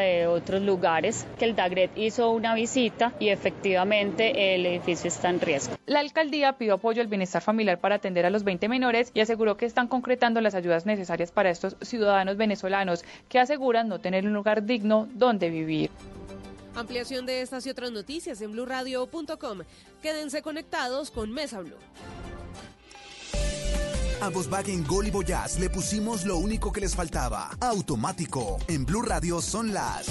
De otros lugares que el DAGRET hizo una visita y efectivamente el edificio está en riesgo. La alcaldía pidió apoyo al bienestar familiar para atender a los 20 menores y aseguró que están concretando las ayudas necesarias para estos ciudadanos venezolanos que aseguran no tener un lugar digno donde vivir. Ampliación de estas y otras noticias en blurradio.com. Quédense conectados con Mesa Blue. A Volkswagen Gol y Voyage le pusimos lo único que les faltaba. Automático. En Blue Radio son las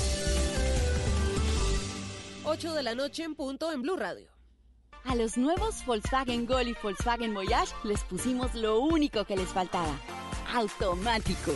8 de la noche en punto en Blue Radio. A los nuevos Volkswagen Gol y Volkswagen Voyage les pusimos lo único que les faltaba. Automático.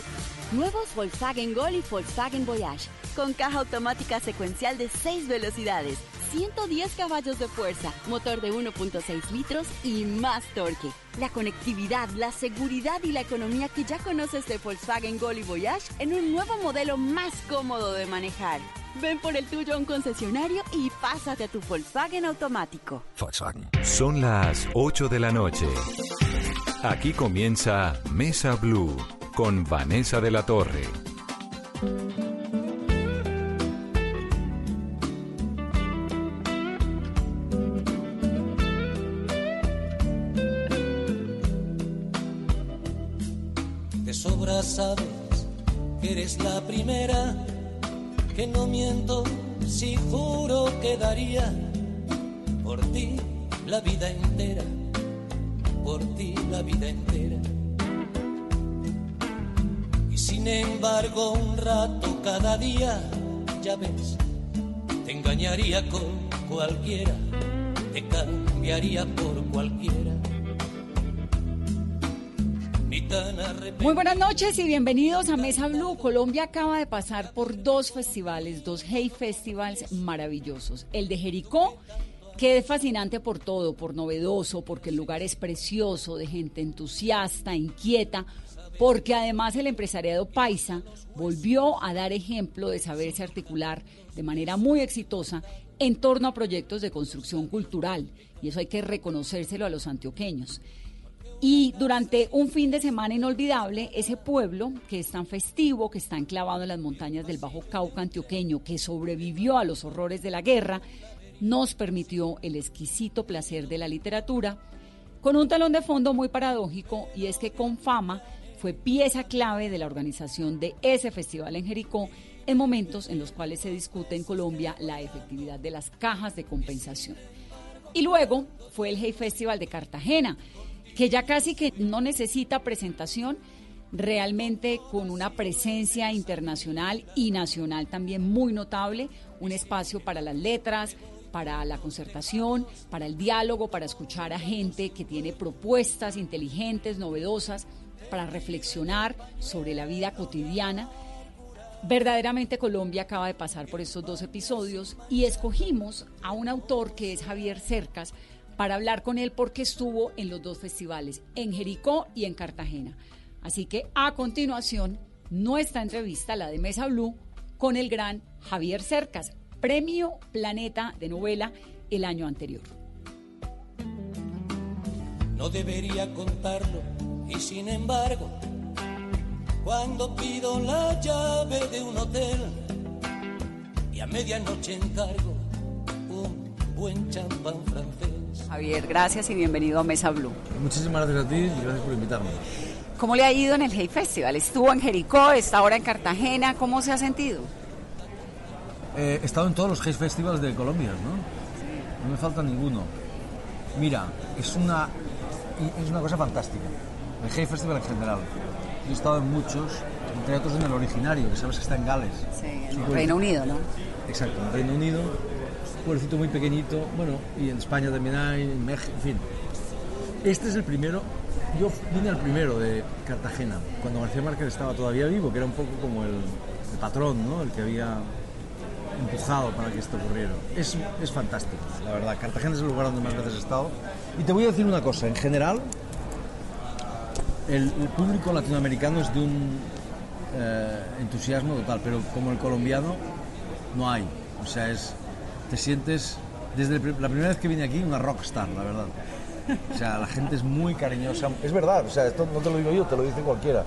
Nuevos Volkswagen Gol y Volkswagen Voyage. Con caja automática secuencial de 6 velocidades, 110 caballos de fuerza, motor de 1.6 litros y más torque. La conectividad, la seguridad y la economía que ya conoces de Volkswagen Gol y Voyage en un nuevo modelo más cómodo de manejar. Ven por el tuyo a un concesionario y pásate a tu Volkswagen automático. Volkswagen. Son las 8 de la noche. Aquí comienza Mesa Blue con Vanessa de la Torre. De sobra sabes que eres la primera, que no miento si juro que daría por ti la vida entera, por ti la vida entera. Y sin embargo un rato cada día, ya ves, te engañaría con cualquiera, te cambiaría por cualquiera. Muy buenas noches y bienvenidos a Mesa Blue. Colombia acaba de pasar por dos festivales, dos Hey Festivals maravillosos. El de Jericó, que es fascinante por todo, por novedoso, porque el lugar es precioso, de gente entusiasta, inquieta, porque además el empresariado paisa volvió a dar ejemplo de saberse articular de manera muy exitosa en torno a proyectos de construcción cultural. Y eso hay que reconocérselo a los antioqueños. Y durante un fin de semana inolvidable, ese pueblo que es tan festivo, que está enclavado en las montañas del Bajo Cauca antioqueño, que sobrevivió a los horrores de la guerra, nos permitió el exquisito placer de la literatura, con un talón de fondo muy paradójico, y es que con fama fue pieza clave de la organización de ese festival en Jericó en momentos en los cuales se discute en Colombia la efectividad de las cajas de compensación. Y luego fue el Hey Festival de Cartagena, que ya casi que no necesita presentación, realmente con una presencia internacional y nacional también muy notable, un espacio para las letras, para la concertación, para el diálogo, para escuchar a gente que tiene propuestas inteligentes, novedosas, para reflexionar sobre la vida cotidiana. Verdaderamente Colombia acaba de pasar por estos dos episodios y escogimos a un autor que es Javier Cercas para hablar con él porque estuvo en los dos festivales, en Jericó y en Cartagena. Así que a continuación, nuestra entrevista, la de Mesa Blue, con el gran Javier Cercas, Premio Planeta de Novela el año anterior. No debería contarlo y sin embargo, cuando pido la llave de un hotel y a medianoche encargo un buen champán francés. Javier, gracias y bienvenido a Mesa Blue. Muchísimas gracias a ti y gracias por invitarme. ¿Cómo le ha ido en el Hey Festival? Estuvo en Jericó, está ahora en Cartagena. ¿Cómo se ha sentido? Eh, he estado en todos los Hey Festivals de Colombia, ¿no? No me falta ninguno. Mira, es una, es una cosa fantástica. El Hey Festival en general. Yo he estado en muchos, entre otros en el originario, que sabes que está en Gales. Sí, en el Reino Unido, ¿no? Exacto, en el Reino Unido. Pueblecito muy pequeñito, bueno, y en España también hay, en México, en fin. Este es el primero, yo vine al primero de Cartagena, cuando García Márquez estaba todavía vivo, que era un poco como el, el patrón, ¿no? El que había empujado para que esto ocurriera. Es, es fantástico, la verdad. Cartagena es el lugar donde más veces he estado. Y te voy a decir una cosa, en general, el, el público latinoamericano es de un eh, entusiasmo total, pero como el colombiano no hay. O sea, es, te sientes, desde la primera vez que vine aquí, una rockstar, la verdad. O sea, la gente es muy cariñosa. Es verdad, o sea, esto no te lo digo yo, te lo dice cualquiera.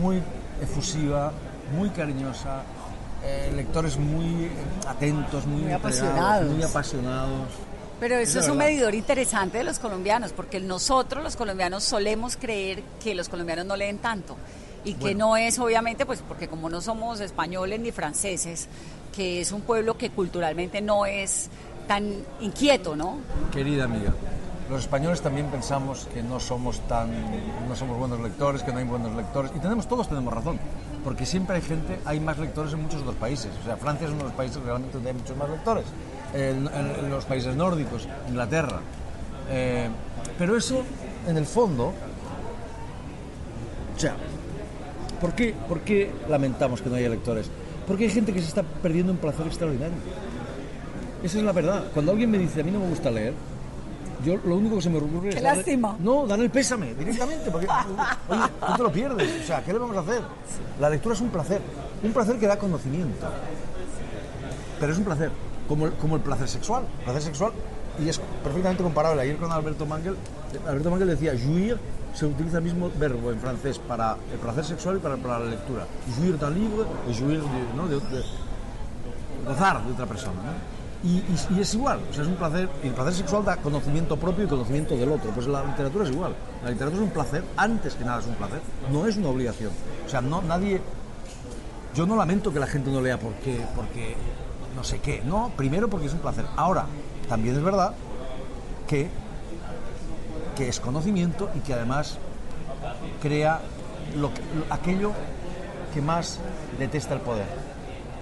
Muy efusiva, muy cariñosa, eh, lectores muy atentos, muy, Muy apasionados. muy apasionados. Pero eso la es un medidor interesante de los colombianos, porque nosotros los colombianos solemos creer que los colombianos no leen tanto y que no es obviamente pues porque como no somos españoles ni franceses, que es un pueblo que culturalmente no es tan inquieto, ¿no? Querida amiga, los españoles también pensamos que no somos tan, no somos buenos lectores, que no hay buenos lectores, y tenemos todos tenemos razón, porque siempre hay gente, hay más lectores en muchos otros países. O sea, Francia es uno de los países realmente donde hay muchos más lectores. En, en- en los países nórdicos, Inglaterra. Eh, pero eso, en el fondo, o sea, ¿por qué, ¿por qué lamentamos que no haya lectores? Porque hay gente que se está perdiendo un placer extraordinario. Esa es la verdad. Cuando alguien me dice, a mí no me gusta leer, yo lo único que se me ocurre Qué es... darle- lástima. No, darle el pésame directamente, porque, oye, tú te lo pierdes. O sea, ¿qué le vamos a hacer? La lectura es un placer. Un placer que da conocimiento. Pero es un placer, como el, como el placer sexual. El placer sexual, y es perfectamente comparable. Ayer con Alberto Mangel, Alberto Mangel decía, jouir se utiliza el mismo verbo en francés para el placer sexual y para, la lectura. Jouir d'un livre y jouir de, ¿no? gozar de otra persona. Y, es igual, o sea, es un placer, el placer sexual da conocimiento propio y conocimiento del otro. Pues la literatura es igual. La literatura es un placer, antes que nada es un placer, no es una obligación. O sea, no, nadie. Yo no lamento que la gente no lea porque, porque no sé qué. No, primero porque es un placer. Ahora, también es verdad que, que es conocimiento y que además crea lo que- lo- aquello que más detesta el poder,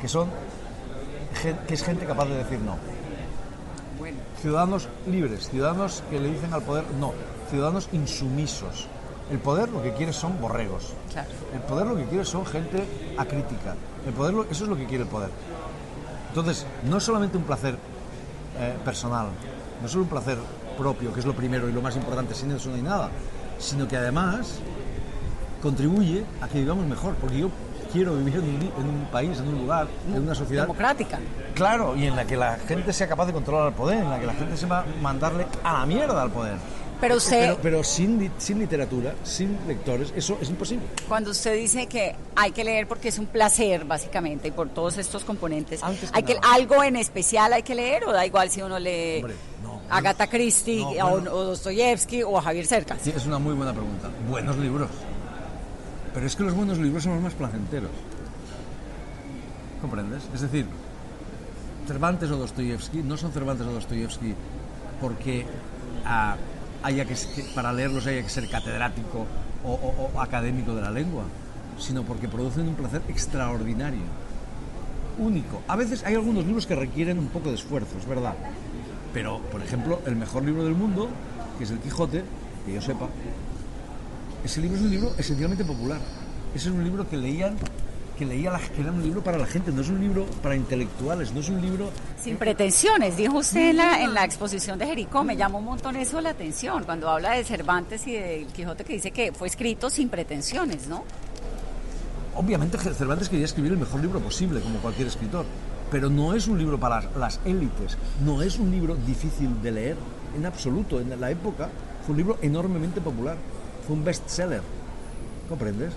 que son que es gente capaz de decir no. Ciudadanos libres, ciudadanos que le dicen al poder no, ciudadanos insumisos. El poder lo que quiere son borregos. El poder lo que quiere son gente acrítica. El poder, eso es lo que quiere el poder. Entonces, no es solamente un placer eh, personal, no solo un placer propio, que es lo primero y lo más importante, sin eso no hay nada, sino que además contribuye a que vivamos mejor, porque yo quiero vivir en un, en un país, en un lugar, en una sociedad Democrática. Claro, y en la que la gente sea capaz de controlar el poder, en la que la gente sepa mandarle a la mierda al poder. Pero usted- Pero, pero sin, sin literatura, sin lectores, eso es imposible. Cuando usted dice que hay que leer porque es un placer, básicamente, y por todos estos componentes, Antes que ¿hay que, algo en especial hay que leer o da igual si uno lee Hombre. Agatha Christie No, o, bueno. o Dostoyevsky o a Javier Cercas? Sí, es una muy buena pregunta. Buenos libros. Pero es que los buenos libros son los más placenteros. ¿Comprendes? Es decir, Cervantes o Dostoyevsky no son Cervantes o Dostoyevsky porque ah, haya que, que para leerlos haya que ser catedrático o, o- o académico de la lengua, sino porque producen un placer extraordinario, único. A veces hay algunos libros que requieren un poco de esfuerzo, es verdad. Pero, por ejemplo, el mejor libro del mundo, que es El Quijote, que yo sepa, ese libro es un libro esencialmente popular. Ese es un libro que leían, que leía la, que era un libro para la gente, no es un libro para intelectuales, no es un libro Sin pretensiones, dijo usted en la, en la exposición de Jericó, me llamó un montón eso la atención, cuando habla de Cervantes y del Quijote que dice que fue escrito sin pretensiones, ¿no? Obviamente Cervantes quería escribir el mejor libro posible, como cualquier escritor, pero no es un libro para las, élites, no es un libro difícil de leer, en absoluto. En la época fue un libro enormemente popular, fue un bestseller, ¿comprendes?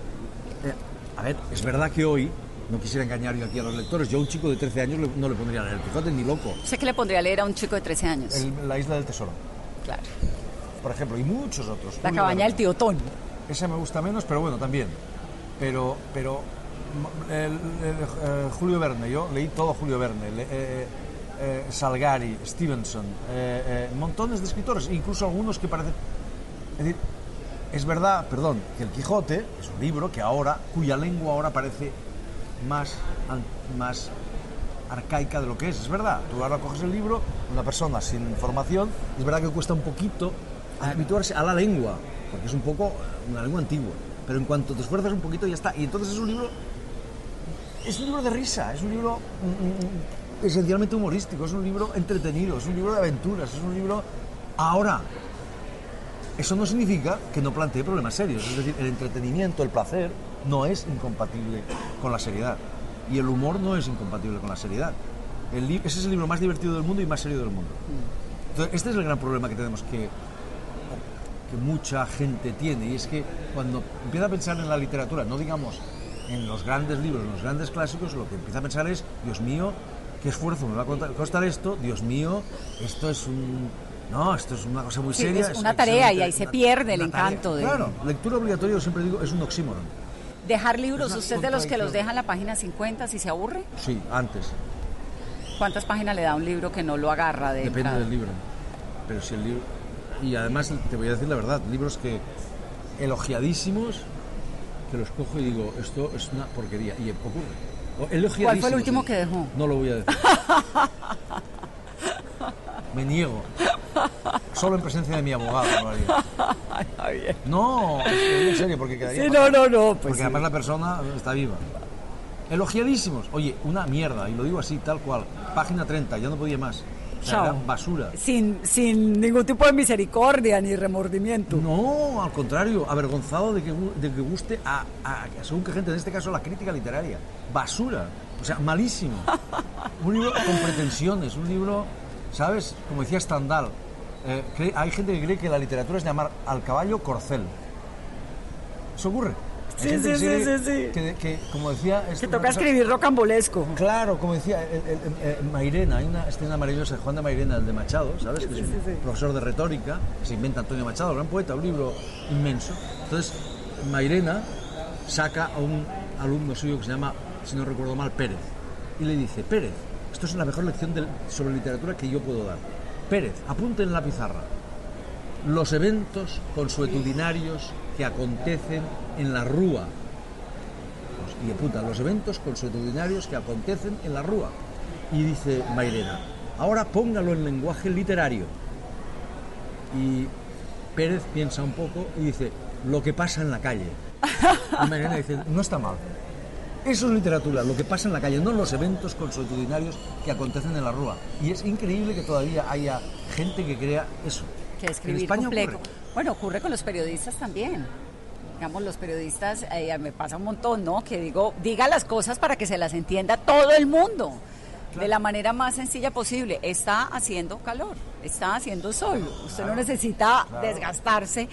Eh, a ver, es verdad que hoy, no quisiera engañar yo aquí a los lectores, yo a un chico de 13 años no le pondría a leer el Quijote ni loco. ¿Usted qué le pondría a leer a un chico de 13 años? El- la Isla del Tesoro, Claro. por ejemplo, y muchos otros. La Julio cabaña del tío Tón. Ese me gusta menos, pero bueno, también. Pero, pero eh, Julio Verne, yo leí todo Julio Verne, eh, eh, Salgari, Stevenson, montones de escritores, incluso algunos que parecen... Es decir, es verdad, perdón, que el Quijote es un libro que ahora, cuya lengua ahora parece más, más arcaica de lo que es, es verdad. Tú ahora coges el libro, una persona sin formación, es verdad que cuesta un poquito habituarse a la lengua, porque es un poco una lengua antigua. Pero en cuanto te esfuerzas un poquito ya está. Y entonces es un libro es un libro de risa, es un libro mm, mm, esencialmente humorístico, es un libro entretenido, es un libro de aventuras, es un libro... Ahora, eso no significa que no plantee problemas serios, es decir, el entretenimiento, el placer, no es incompatible con la seriedad. Y el humor no es incompatible con la seriedad. El ese es el libro más divertido del mundo y más serio del mundo. Entonces, este es el gran problema que tenemos que, que mucha gente tiene, y es que cuando empieza a pensar en la literatura, no digamos en los grandes libros, en los grandes clásicos, lo que empieza a pensar es, Dios mío, qué esfuerzo me va a costar esto, Dios mío, esto es un... No, esto es una cosa muy Sí, seria. es una tarea y ahí se pierde el encanto de- Claro, lectura obligatoria, yo siempre digo, es un oxímoron. Dejar libros, ¿usted es de los que los deja en la página 50 si se aburre? Sí, antes. ¿Cuántas páginas le da un libro que no lo agarra de Depende entrada? del libro. Pero si el libro. Y además, te voy a decir la verdad, libros que elogiadísimos, que los cojo y digo, esto es una porquería. Y ocurre. Elogiadísimos, ¿Cuál fue el último que dejó? No lo voy a decir. Me niego. Solo en presencia de mi abogado. No, digo en serio, porque quedaría. Sí, no, no, no, pues porque sí. además la persona está viva. Elogiadísimos. Oye, una mierda, y lo digo así, tal cual. Página 30, ya no podía más. O sea, Chao. era basura. Sin, sin ningún tipo de misericordia ni remordimiento. No, al contrario, avergonzado de que, de que guste a, según qué gente, en este caso la crítica literaria. Basura, o sea, malísimo. Un libro con pretensiones, un libro, ¿sabes? Como decía Stendhal, eh, hay gente que cree que la literatura es llamar al caballo corcel. Eso ocurre. Sí, sí, que sí, sí, sí. Que, que, como decía... es Que toca cosa- escribir rocambolesco. Claro, como decía el- el- el- eh, Mairena, hay una escena maravillosa de Juan de Mairena, el de Machado, ¿sabes? Que es un profesor de retórica, que se inventa Antonio Machado, gran poeta, un libro inmenso. Entonces, Mairena saca a un alumno suyo que se llama, si no recuerdo mal, Pérez, y le dice, Pérez, esto es la mejor lección sobre literatura que yo puedo dar. Pérez, apunte en la pizarra los eventos consuetudinarios que acontecen en la Rúa. Pues, y apunta los eventos consuetudinarios que acontecen en la Rúa. Y dice Mairena, ahora póngalo en lenguaje literario. Y Pérez piensa un poco y dice, lo que pasa en la calle. Y Mairena dice, no está mal. Eso es literatura, lo que pasa en la calle, no los eventos consuetudinarios que acontecen en la Rúa. Y es increíble que todavía haya gente que crea eso. Que En escribir España complejo. ocurre. Bueno, ocurre con los periodistas también. Digamos, los periodistas, eh, me pasa un montón, ¿no? Que digo, diga las cosas para que se las entienda todo el mundo. De la manera más sencilla posible. Está haciendo calor, está haciendo sol. Usted no necesita claro. desgastarse.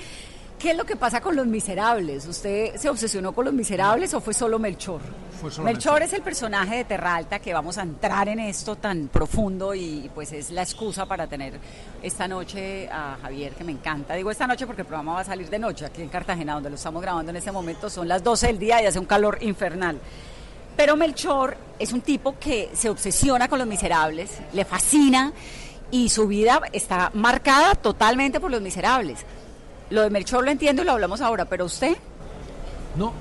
¿Qué es lo que pasa con los miserables? ¿Usted se obsesionó con los miserables o fue solo Melchor? Fue solo Melchor, Melchor. es el personaje de Terralta que vamos a entrar en esto tan profundo y pues es la excusa para tener esta noche a Javier que me encanta. Digo esta noche porque el programa va a salir de noche aquí en Cartagena donde lo estamos grabando en este momento son las 12 del día y hace un calor infernal. Pero Melchor es un tipo que se obsesiona con los miserables, le fascina y su vida está marcada totalmente por los miserables. Lo de Melchor lo entiendo y lo hablamos ahora, pero usted No,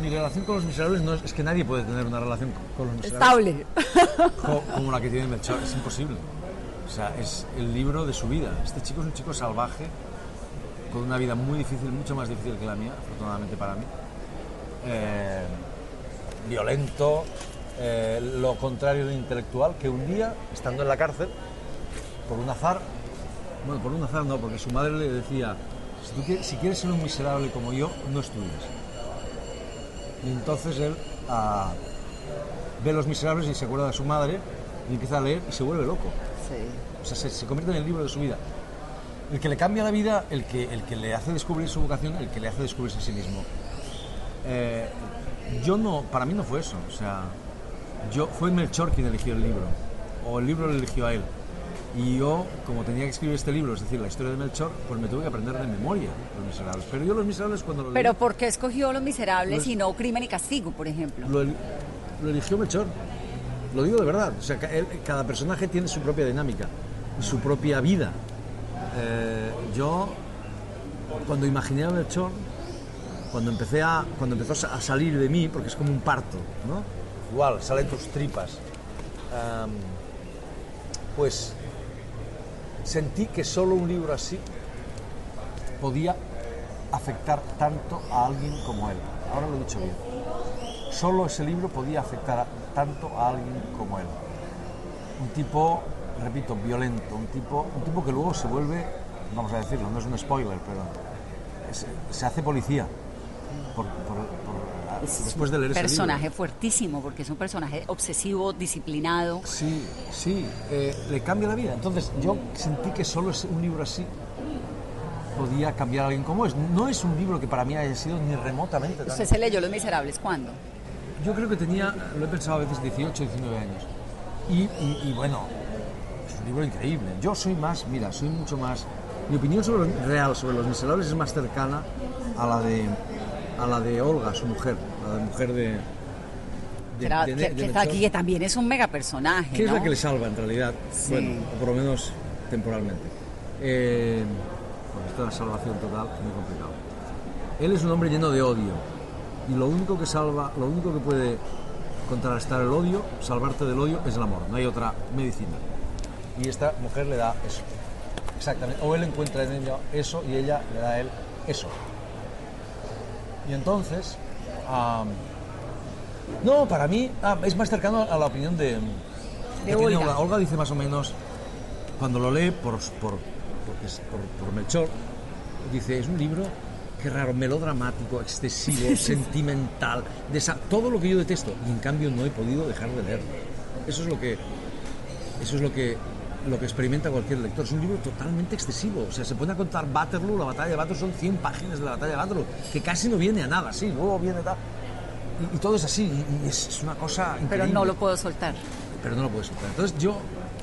mi relación con los miserables no es, es que nadie puede tener una relación con, los miserables. estable. co- como la que tiene Melchor, es imposible. O sea, es el libro de su vida. Este chico es un chico salvaje, con una vida muy difícil, mucho más difícil que la mía, afortunadamente para mí. Eh, violento, eh, lo contrario de intelectual, que un día, estando en la cárcel, por un azar, bueno, por un azar no, porque su madre le decía, si, tú quieres, si quieres ser un miserable como yo, no estudies. Y entonces él ah, ve Los Miserables y se acuerda de su madre y empieza a leer y se vuelve loco. O sea, se, se convierte en el libro de su vida. El que le cambia la vida, el que, el que le hace descubrir su vocación, el que le hace descubrirse a sí mismo. Eh, yo no, para mí no fue eso. O sea, yo fue Melchor quien eligió el libro, o el libro lo eligió a él. Y yo, como tenía que escribir este libro, es decir, la historia de Melchor, pues me tuve que aprender de memoria Los Miserables. Pero yo Los Miserables cuando lo leí, Pero ¿por qué escogió Los Miserables Los- y no Crimen y Castigo, por ejemplo? lo, el- lo eligió Melchor. Lo digo de verdad. O sea, él- cada personaje tiene su propia dinámica y su propia vida. Eh, yo, cuando imaginé a Melchor, cuando, empecé a, cuando empezó a sa- a salir de mí, porque es como un parto, ¿no? Igual, salen tus tripas. Pues sentí que solo un libro así podía afectar tanto a alguien como él. Ahora lo he dicho bien. solo ese libro podía afectar tanto a alguien como él. Un tipo, repito, violento, un tipo, un tipo que luego se vuelve, vamos a decirlo, no es un spoiler, pero se, hace policía por- por- después de leer ese libro. personaje fuertísimo, porque es un personaje obsesivo, disciplinado. Sí, sí, eh, le cambia la vida. Entonces yo sentí que solo es un libro así podía cambiar a alguien como es. No es un libro que para mí haya sido ni remotamente. ¿Usted se leyó Los Miserables cuándo? Yo creo que tenía, lo he pensado a veces, 18, 19 años. Y, y- y bueno, es un libro increíble. Yo soy más, mira, soy mucho más... Mi opinión sobre los, real sobre Los Miserables es más cercana a la de, a la de Olga, su mujer, la de mujer de... de- Que, de- que- que está aquí, que también es un mega personaje. ¿Qué es la que le salva en realidad? Sí. Bueno, o por lo menos temporalmente. Eh, bueno, esto de la salvación total es muy complicado. Él es un hombre lleno de odio y lo único que salva, lo único que puede contrarrestar el odio, salvarte del odio, es el amor. No hay otra medicina. Y esta mujer le da eso. Exactamente. O él encuentra en ella eso y ella le da a él eso. Y entonces, no, para mí ah, es más cercano a la opinión de, Olga. Olga dice más o menos, cuando lo lee por, por, porque es- por, por Melchor, dice, es un libro, qué raro, melodramático, excesivo, sentimental, todo lo que yo detesto. Y en cambio no he podido dejar de leerlo. Eso es lo que, eso es lo que, lo que experimenta cualquier lector. Es un libro totalmente excesivo. O sea, se pone a contar Waterloo, la batalla de Waterloo, son 100 páginas de la batalla de Waterloo, que casi no viene a nada, sí, luego viene tal. Y, y todo es así, y, y es, es una cosa Pero increíble no lo puedo soltar. pero no lo puedes soltar. Entonces yo,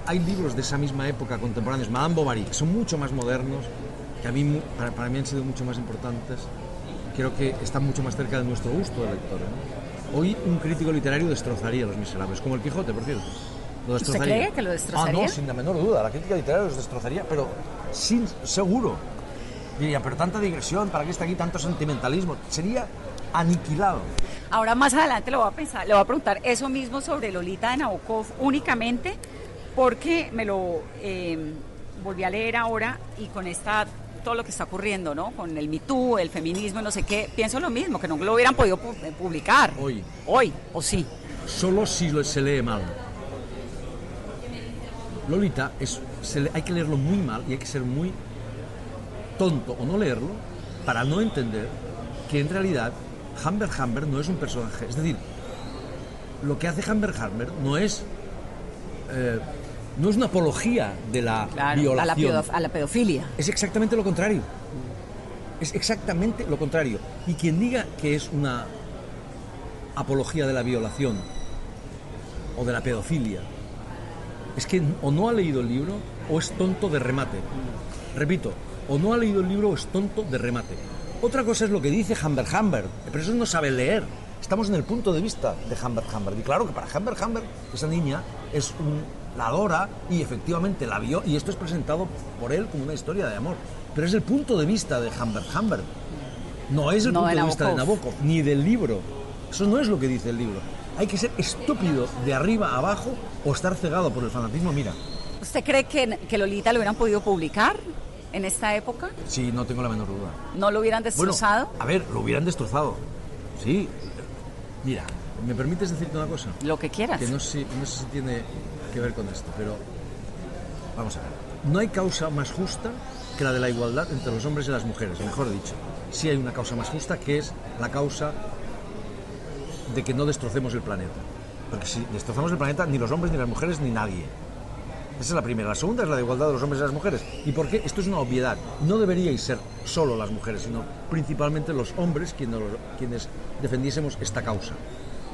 hay libros de esa misma época contemporáneos, Madame Bovary, que son mucho más modernos, que a mí, para, para mí han sido mucho más importantes, creo que están mucho más cerca de nuestro gusto de lector. ¿no? Hoy un crítico literario destrozaría Los Miserables, como el Quijote, por cierto. Lo ¿Usted cree que lo destrozaría? Ah, no, sin la menor duda, la crítica literaria los destrozaría, pero sin seguro. Diría, pero tanta digresión, ¿para qué está aquí tanto sentimentalismo? Sería aniquilado. Ahora más adelante le voy a pensar, le voy a preguntar eso mismo sobre Lolita de Nabokov únicamente porque me lo eh, volví a leer ahora y con esta todo lo que está ocurriendo, ¿no? Con el Me Too, el feminismo, no sé qué, pienso lo mismo, que no lo hubieran podido pu- publicar. Hoy. Hoy, o sí. solo si lo- se lee mal. Lolita es, se le- hay que leerlo muy mal y hay que ser muy tonto o no leerlo para no entender que en realidad Humber Humber no es un personaje. Es decir, lo que hace Humber Humber no es eh, no es una apología de la Claro, a la, violación. a la pedofilia. Es exactamente lo contrario. Es exactamente lo contrario. Y quien diga que es una apología de la violación o de la pedofilia, es que o no ha leído el libro o es tonto de remate. Repito, o no ha leído el libro o es tonto de remate. Otra cosa es lo que dice Humber Humber, pero eso no sabe leer. Estamos en el punto de vista de Humber Humber. Y claro que para Humber Humber, esa niña es un, la adora y efectivamente la vio, y esto es presentado por él como una historia de amor. Pero es el punto de vista de Humber Humber. No es el No punto de de, vista de. Nabokov, ni del libro. Eso no es lo que dice el libro. Hay que ser estúpido de arriba a abajo o estar cegado por el fanatismo. Mira, ¿Usted cree que, que Lolita lo hubieran podido publicar en esta época? sí, no tengo la menor duda. ¿No lo hubieran destrozado? Bueno, a ver, lo hubieran destrozado. Sí. Mira, ¿me permites decirte una cosa? Lo que quieras. Que no sé, no sé si tiene que ver con esto, pero vamos a ver. No hay causa más justa que la de la igualdad entre los hombres y las mujeres, o mejor dicho. Sí hay una causa más justa que es la causa de que no destrocemos el planeta. Porque si destrozamos el planeta, ni los hombres, ni las mujeres, ni nadie. Esa es la primera. La segunda es la de igualdad de los hombres y las mujeres. ¿Y por qué? Esto es una obviedad. No deberíais ser solo las mujeres, sino principalmente los hombres quienes, defendiésemos esta causa.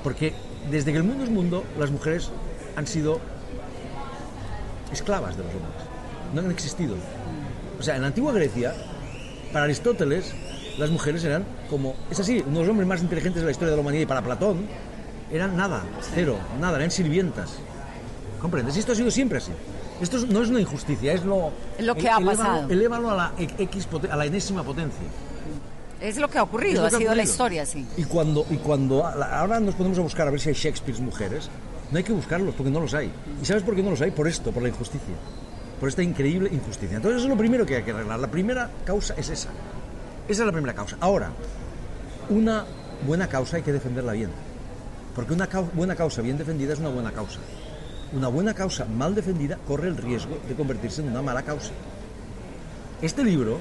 Porque desde que el mundo es mundo, las mujeres han sido esclavas de los hombres. No han existido. O sea, en la antigua Grecia, para Aristóteles, las mujeres eran como, es así, unos hombres más inteligentes de la historia de la humanidad y para Platón eran nada, cero, nada, eran sirvientas. ¿Comprendes? Y esto ha sido siempre así. Esto es- no es una injusticia, es lo... Que ha elévalo- pasado. Elévalo a la, X, a la enésima potencia. Es lo que ha ocurrido, ha que ha sido la historia, sí. Y cuando, y cuando ahora nos podemos a buscar a ver si hay Shakespeare mujeres, no hay que buscarlos porque no los hay. ¿Y sabes por qué no los hay? Por esto, por la injusticia. Por esta increíble injusticia. Entonces eso es lo primero que hay que arreglar. La primera causa es esa. Esa es la primera causa. Ahora, una buena causa hay que defenderla bien. Porque una buena causa bien defendida es una buena causa. Una buena causa mal defendida corre el riesgo de convertirse en una mala causa. Este libro,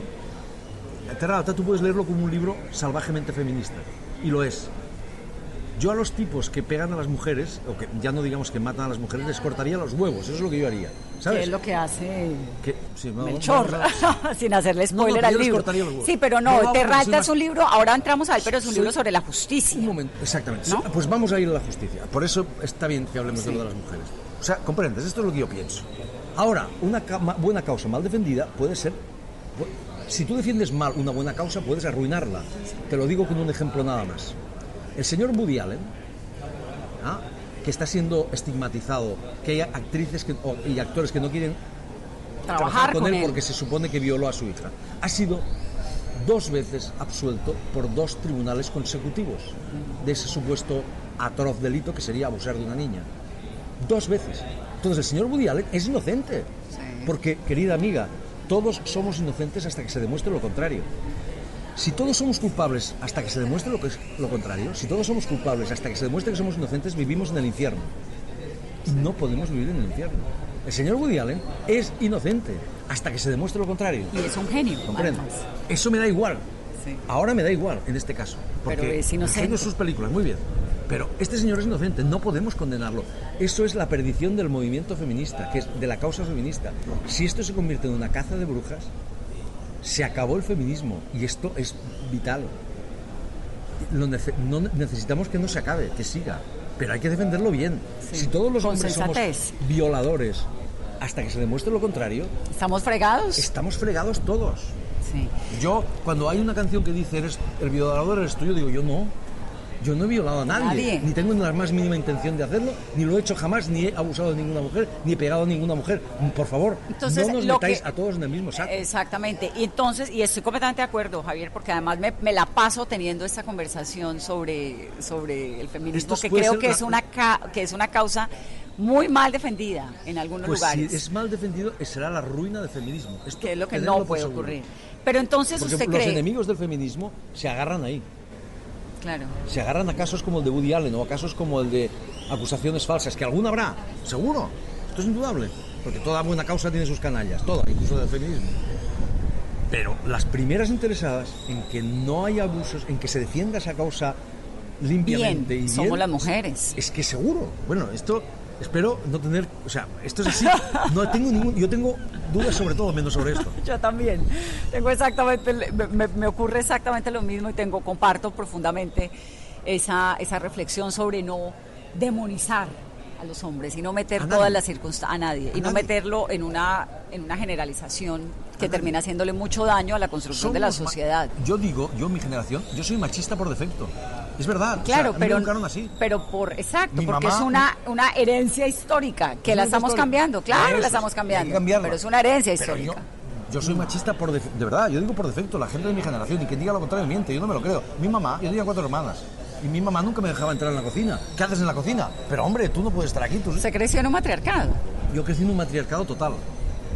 Terra Alta, tú puedes leerlo como un libro salvajemente feminista. Y lo es. Yo a los tipos que pegan a las mujeres, o que ya no digamos que matan a las mujeres, les cortaría los huevos. Eso es lo que yo haría. ¿Sabes? Que es lo que hace Que- sí, no, Melchor, a- sin hacerle No, no, spoiler que al libro. cortaría los huevos. Sí, pero No, no, soy Alta más- es un libro, ahora entramos a él, pero es un libro sobre la justicia. Un momento, exactamente. ¿No? Pues vamos a ir a la justicia. Por eso está bien que hablemos de lo de las mujeres. O sea, comprendes, esto es lo que yo pienso. Ahora, una ca- buena causa mal defendida puede ser... Si tú defiendes mal una buena causa, puedes arruinarla. Te lo digo con un ejemplo nada más. El señor Woody Allen, ¿ah? que está siendo estigmatizado, que hay actrices que- o- y actores que no quieren Trabajar con, con él, él. porque se supone que violó a su hija. Ha sido dos veces absuelto por dos tribunales consecutivos de ese supuesto atroz delito que sería abusar de una niña. Dos veces. Entonces el señor Woody Allen es inocente. Porque, querida amiga, todos somos inocentes hasta que se demuestre lo contrario. Si todos somos culpables hasta que se demuestre lo, que es lo contrario, si todos somos culpables hasta que se demuestre que somos inocentes, vivimos en el infierno. Y no podemos vivir en el infierno. El señor Woody Allen es inocente hasta que se demuestre lo contrario. Y es un genio, ¿Comprende? además. Eso me da igual. Ahora me da igual en este caso. Porque Pero es inocente. sus películas, muy bien. Pero este señor es inocente, no podemos condenarlo. Eso es la perdición del movimiento feminista, que es de la causa feminista. Si esto se convierte en una caza de brujas, se acabó el feminismo y esto es vital. Lo nece- no necesitamos que no se acabe, que siga, pero hay que defenderlo bien. Sí, Si todos los con hombres sensatez. somos violadores hasta que se demuestre lo contrario, ¿Estamos fregados? estamos fregados todos. Sí. Yo, cuando hay una canción que dice eres el violador eres tú, yo digo, yo no. Yo no he violado a nadie, Nadie. ni tengo ni la más mínima intención de hacerlo, ni lo he hecho jamás, ni he abusado de ninguna mujer, ni he pegado a ninguna mujer. Por favor, Entonces, no nos metáis que- a todos en el mismo saco. Exactamente. Y entonces, y estoy completamente de acuerdo, Javier, porque además me, me la paso teniendo esta conversación sobre, sobre el feminismo, Esto que creo que la- es, una ca- que es una causa muy mal defendida en algunos Pues lugares. si es mal defendido, será la ruina del feminismo. Esto, que es lo que no puede ocurrir. Pero entonces Porque usted los cree... enemigos del feminismo se agarran ahí. Claro. Se agarran a casos como el de Woody Allen o a casos como el de acusaciones falsas, que alguna habrá, seguro. Esto es indudable. Porque toda buena causa tiene sus canallas, toda, incluso del feminismo. Pero las primeras interesadas en que no hay abusos, en que se defienda esa causa limpiamente Bien, y bien, somos las mujeres. Es que seguro. Bueno, esto espero no tener, o sea, esto es así. No tengo ningún, yo tengo dudas sobre todo, menos sobre esto. Yo también. Tengo exactamente, me, me- ocurre exactamente lo mismo y tengo, comparto profundamente esa, esa reflexión sobre no demonizar a los hombres y no meter A nadie. todas las circunstancias a nadie y A no nadie. meterlo en una en una generalización que termina haciéndole mucho daño a la construcción de la Somos sociedad. Yo digo, yo mi generación, yo soy machista por defecto. Es verdad. o sea, Claro, a mí me pero, educaron así. pero por exacto, Mi porque mamá- es una, una herencia histórica que la estamos historia. cambiando, claro, Eso la es, estamos cambiando, pero es una herencia histórica. Yo, yo soy machista por defecto, de verdad, yo digo por defecto, la gente de mi generación, y quien diga lo contrario miente, yo no me lo creo. Mi mamá, yo tenía cuatro hermanas, y mi mamá nunca me dejaba entrar en la cocina. ¿Qué haces en la cocina? Pero hombre, tú no puedes estar aquí. Tú... Se creció en un matriarcado. Yo crecí en un matriarcado total.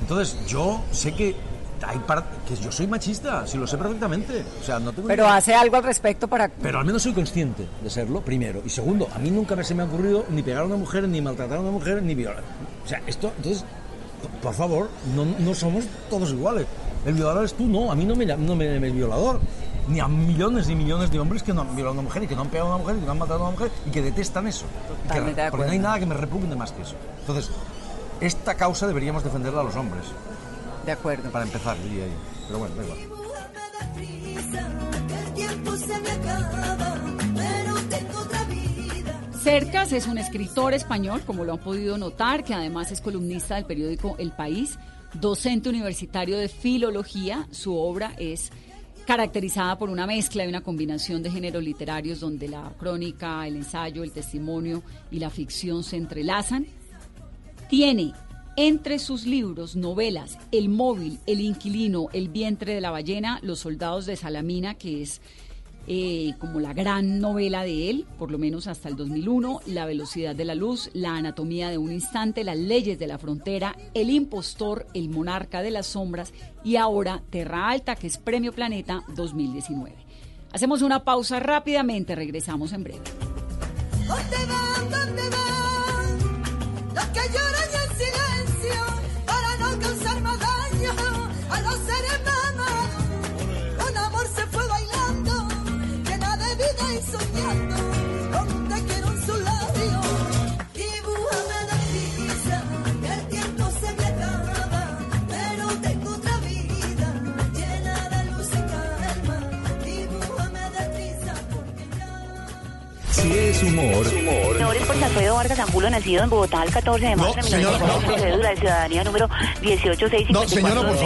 Entonces, yo sé que hay que yo soy machista, si lo sé perfectamente. O sea, no tengo Pero ningún- hace algo al respecto para pero al menos soy consciente de serlo, primero. Y segundo, a mí nunca me- se me ha ocurrido ni pegar a una mujer, ni maltratar a una mujer, ni violar. O sea, esto, entonces, por favor, no, no somos todos iguales. El violador es tú, no. A mí no me no me, me es violador. Ni a millones y millones de hombres que no han violado a una mujer y que no han pegado a una mujer y que no han matado a una mujer y que detestan eso. Que- porque no hay nada que me repugne más que eso. Entonces, esta causa deberíamos defenderla a los hombres. De acuerdo. Para empezar. Pero bueno, da igual. Cercas es un escritor español, como lo han podido notar, que además es columnista del periódico El País, docente universitario de filología. Su obra es caracterizada por una mezcla y una combinación de géneros literarios donde la crónica, el ensayo, el testimonio y la ficción se entrelazan. Tiene entre sus libros novelas El móvil, El inquilino, El vientre de la ballena, Los soldados de Salamina, que es eh, como la gran novela de él, por lo menos hasta el 2001, La velocidad de la luz, La anatomía de un instante, Las leyes de la frontera, El impostor, El monarca de las sombras y ahora Terra Alta, que es Premio Planeta 2019. Hacemos una pausa rápidamente, regresamos en breve. ¿Dónde? ¿Dónde? Los que lloran humor, Señores, por Alfredo Vargas Angulo, nacido en Bogotá el 14 de marzo de señora, 1900, no. cédula de ciudadanía número 18654 No, señora, por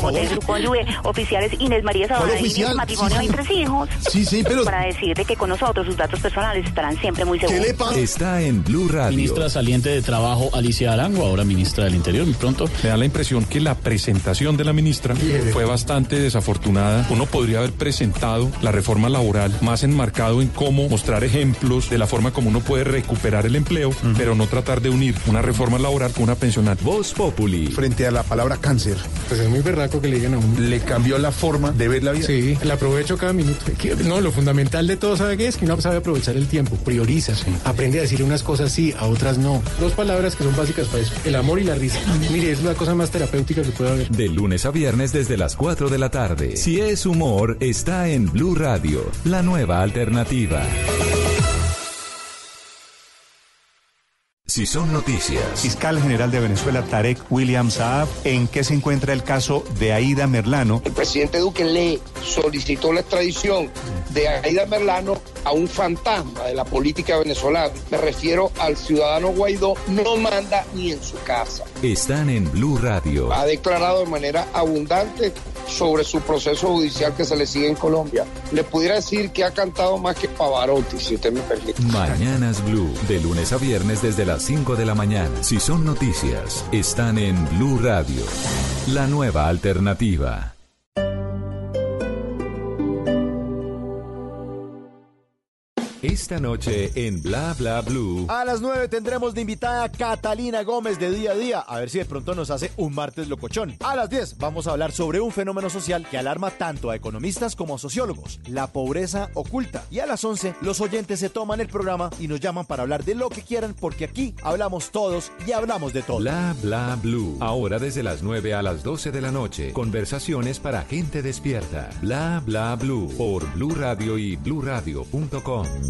favor, por oficiales Inés María ¿Cuál Sabana y oficial? matrimonio Sí, y sí. tres hijos. Sí, sí, pero- Para decirle que con nosotros sus datos personales estarán siempre muy seguros. está en Blue Radio. Ministra saliente de Trabajo Alicia Arango, ahora ministra del Interior, muy pronto. Me da la impresión que la presentación de la ministra fue bastante desafortunada. Uno podría haber presentado la reforma laboral más enmarcado en cómo mostrar ejemplos de la forma como uno puede recuperar el empleo, pero no tratar de unir una reforma laboral con una pensional. Voz Populi. Frente a la palabra cáncer. Pues es muy berraco que le digan a uno. Le cambió la forma de ver la vida. Sí, la aprovecho cada minuto. No, lo fundamental de todo, ¿sabe qué es? Que uno sabe aprovechar el tiempo, prioriza, aprende a decir unas cosas sí, a otras no. Dos palabras que son básicas para eso, el amor y la risa. Mire, es la cosa más terapéutica que puede haber. De lunes a viernes desde las 4 de la tarde. Si es humor, está en Blue Radio, la nueva alternativa. Si son noticias, Fiscal General de Venezuela, Tarek William Saab, ¿en qué se encuentra el caso de Aida Merlano? El presidente Duque le solicitó la extradición de Aida Merlano a un fantasma de la política venezolana. Me refiero al ciudadano Guaidó, no manda ni en su casa. están en Blue Radio. Ha declarado de manera abundante sobre su proceso judicial que se le sigue en Colombia. Le pudiera decir que ha cantado más que Pavarotti, si usted me permite. Mañanas Blue, de lunes a viernes desde las 5 de la mañana. Si son noticias, están en Blue Radio, la nueva alternativa. Esta noche en Bla Bla Blue. A las 9 tendremos de invitada a Catalina Gómez de día a día, a ver si de pronto nos hace un martes locochón. A las 10 vamos a hablar sobre un fenómeno social que alarma tanto a economistas como a sociólogos, la pobreza oculta. Y a las 11 los oyentes se toman el programa y nos llaman para hablar de lo que quieran porque aquí hablamos todos y hablamos de todo. Bla Bla Blue. Ahora desde las 9 a las 12 de la noche. Conversaciones para gente despierta. Bla Bla Blue. Por Blue Radio y bluradio.com.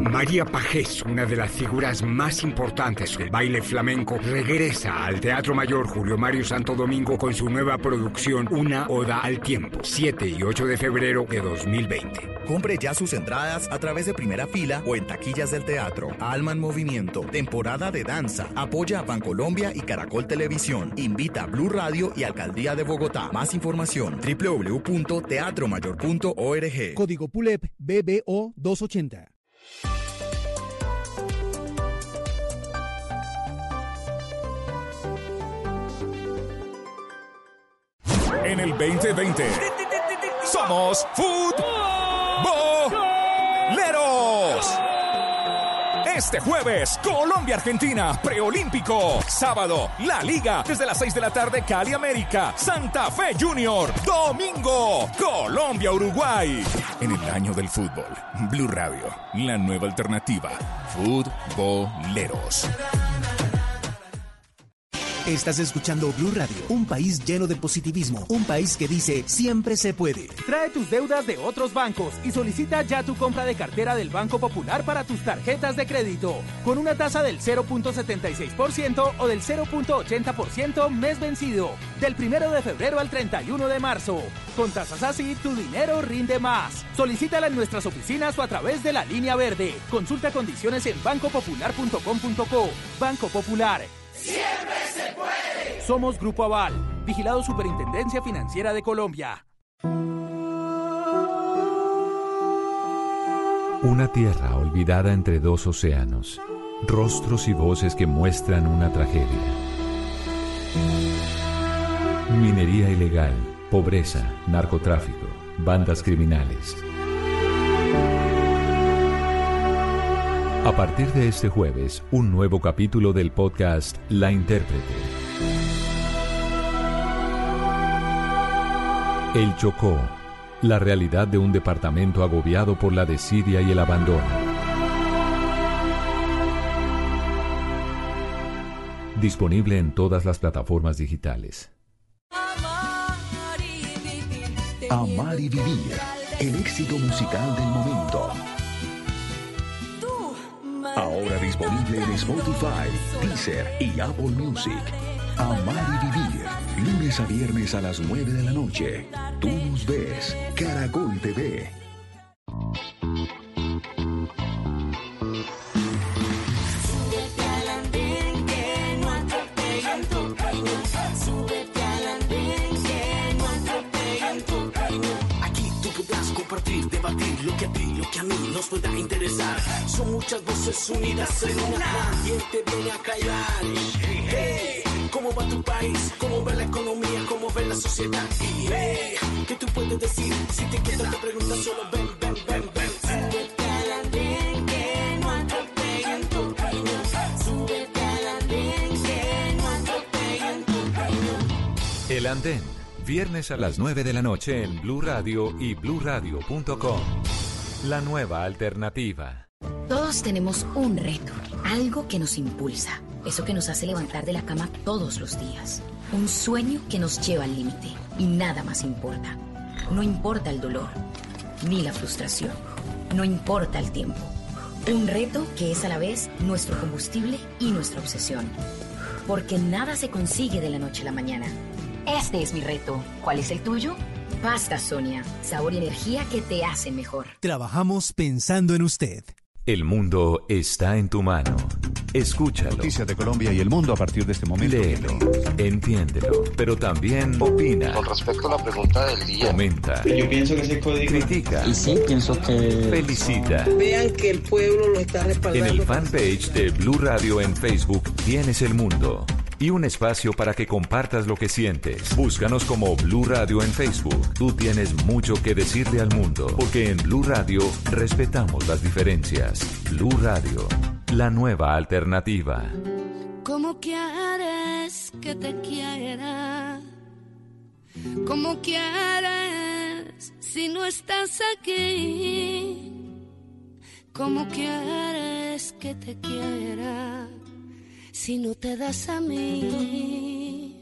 María Pajés, una de las figuras más importantes del baile flamenco, regresa al Teatro Mayor Julio Mario Santo Domingo con su nueva producción Una Oda al Tiempo, 7 y 8 de febrero de 2020. Compre ya sus entradas a través de primera fila o en taquillas del teatro. Alma en Movimiento, temporada de danza. Apoya a Bancolombia y Caracol Televisión. Invita a Blue Radio y Alcaldía de Bogotá. Más información www.teatromayor.org. Código PULEP BBO 280. En el 2020 somos futboleros. Este jueves, Colombia-Argentina, preolímpico. Sábado, La Liga, desde las 6 de la tarde, Cali América, Santa Fe Junior. Domingo, Colombia-Uruguay. En el año del fútbol, Blue Radio, la nueva alternativa. Futboleros. Estás escuchando Blue Radio, un país lleno de positivismo, un país que dice siempre se puede. Trae tus deudas de otros bancos y solicita ya tu compra de cartera del Banco Popular para tus tarjetas de crédito, con una tasa del 0.76% o del 0.80% mes vencido, del 1 de febrero al 31 de marzo. Con tasas así, tu dinero rinde más. Solicítala en nuestras oficinas o a través de la línea verde. Consulta condiciones en bancopopular.com.co. Banco Popular. ¡Siempre se puede! Somos Grupo Aval, vigilado Superintendencia Financiera de Colombia. Una tierra olvidada entre dos océanos. Rostros y voces que muestran una tragedia. Minería ilegal, pobreza, narcotráfico, bandas criminales. A partir de este jueves, un nuevo capítulo del podcast La Intérprete. El Chocó, La realidad de un departamento agobiado por la desidia y el abandono. Disponible en todas las plataformas digitales. Amar y vivir. El éxito musical del momento. Ahora disponible en Spotify, Deezer y Apple Music. Amar y vivir. Lunes a viernes a las 9 de la noche. Tú nos ves. Caracol TV. Nos pueda interesar. Son muchas voces unidas en una. ¿Quién te viene a callar? Hey, ¿cómo va tu país? ¿Cómo va la economía? ¿Cómo va la sociedad? Hey, ¿qué tú puedes decir? Si te quedas te preguntas solo ven, ven, ven, ven. El Andén. Viernes a las 9 de la noche en Blue Radio y bluradio.com. La nueva alternativa. Todos tenemos un reto, algo que nos impulsa, eso que nos hace levantar de la cama todos los días, un sueño que nos lleva al límite y nada más importa. No importa el dolor, ni la frustración, no importa el tiempo. Un reto que es a la vez nuestro combustible y nuestra obsesión. Porque nada se consigue de la noche a la mañana. Este es mi reto. ¿Cuál es el tuyo? Pasta Sonia, sabor y energía que te hacen mejor. Trabajamos pensando en usted. El mundo está en tu mano. Escúchalo. Noticias de Colombia y el mundo a partir de este momento. Léelo, entiéndelo, pero también opina. Con respecto a la pregunta del día. Comenta. Yo pienso que ese código. Critica. Y sí, pienso que. Felicita. Vean que el pueblo lo está En respaldando. el fanpage de Blue Radio en Facebook tienes el mundo y un espacio para que compartas lo que sientes. Búscanos como Blue Radio en Facebook. Tú tienes mucho que decirle al mundo, porque en Blue Radio respetamos las diferencias. Blue Radio, la nueva alternativa. ¿Cómo quieres que te quiera? ¿Cómo quieres si no estás aquí? ¿Cómo quieres que te quiera si no te das a mí?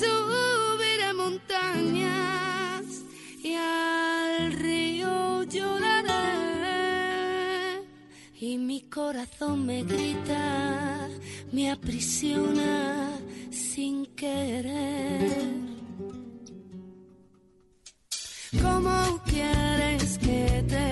Subiré montañas y al río lloraré y mi corazón me grita, me aprisiona sin querer. ¿Cómo quieres que te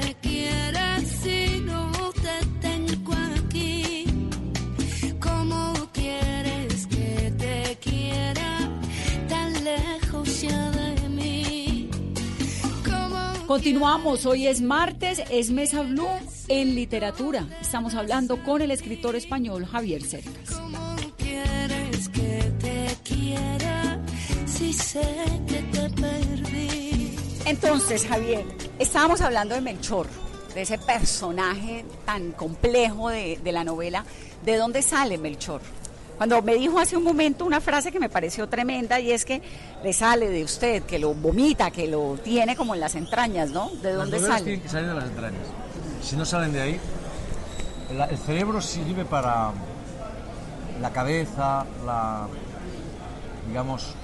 Continuamos, hoy es martes, es Mesa Blue en literatura. Estamos hablando con el escritor español Javier Cercas. quieres que te quiera si sé que te perdí? Entonces, Javier, estábamos hablando de Melchor, de ese personaje tan complejo de, de la novela. ¿De dónde sale Melchor? Cuando me dijo hace un momento una frase que me pareció tremenda y es que le sale de usted, que lo vomita, que lo tiene como en las entrañas, ¿no? ¿De Las dónde novelas sale? tienen que salir de las entrañas. Si no salen de ahí, el, el cerebro sirve para la cabeza, la, digamos,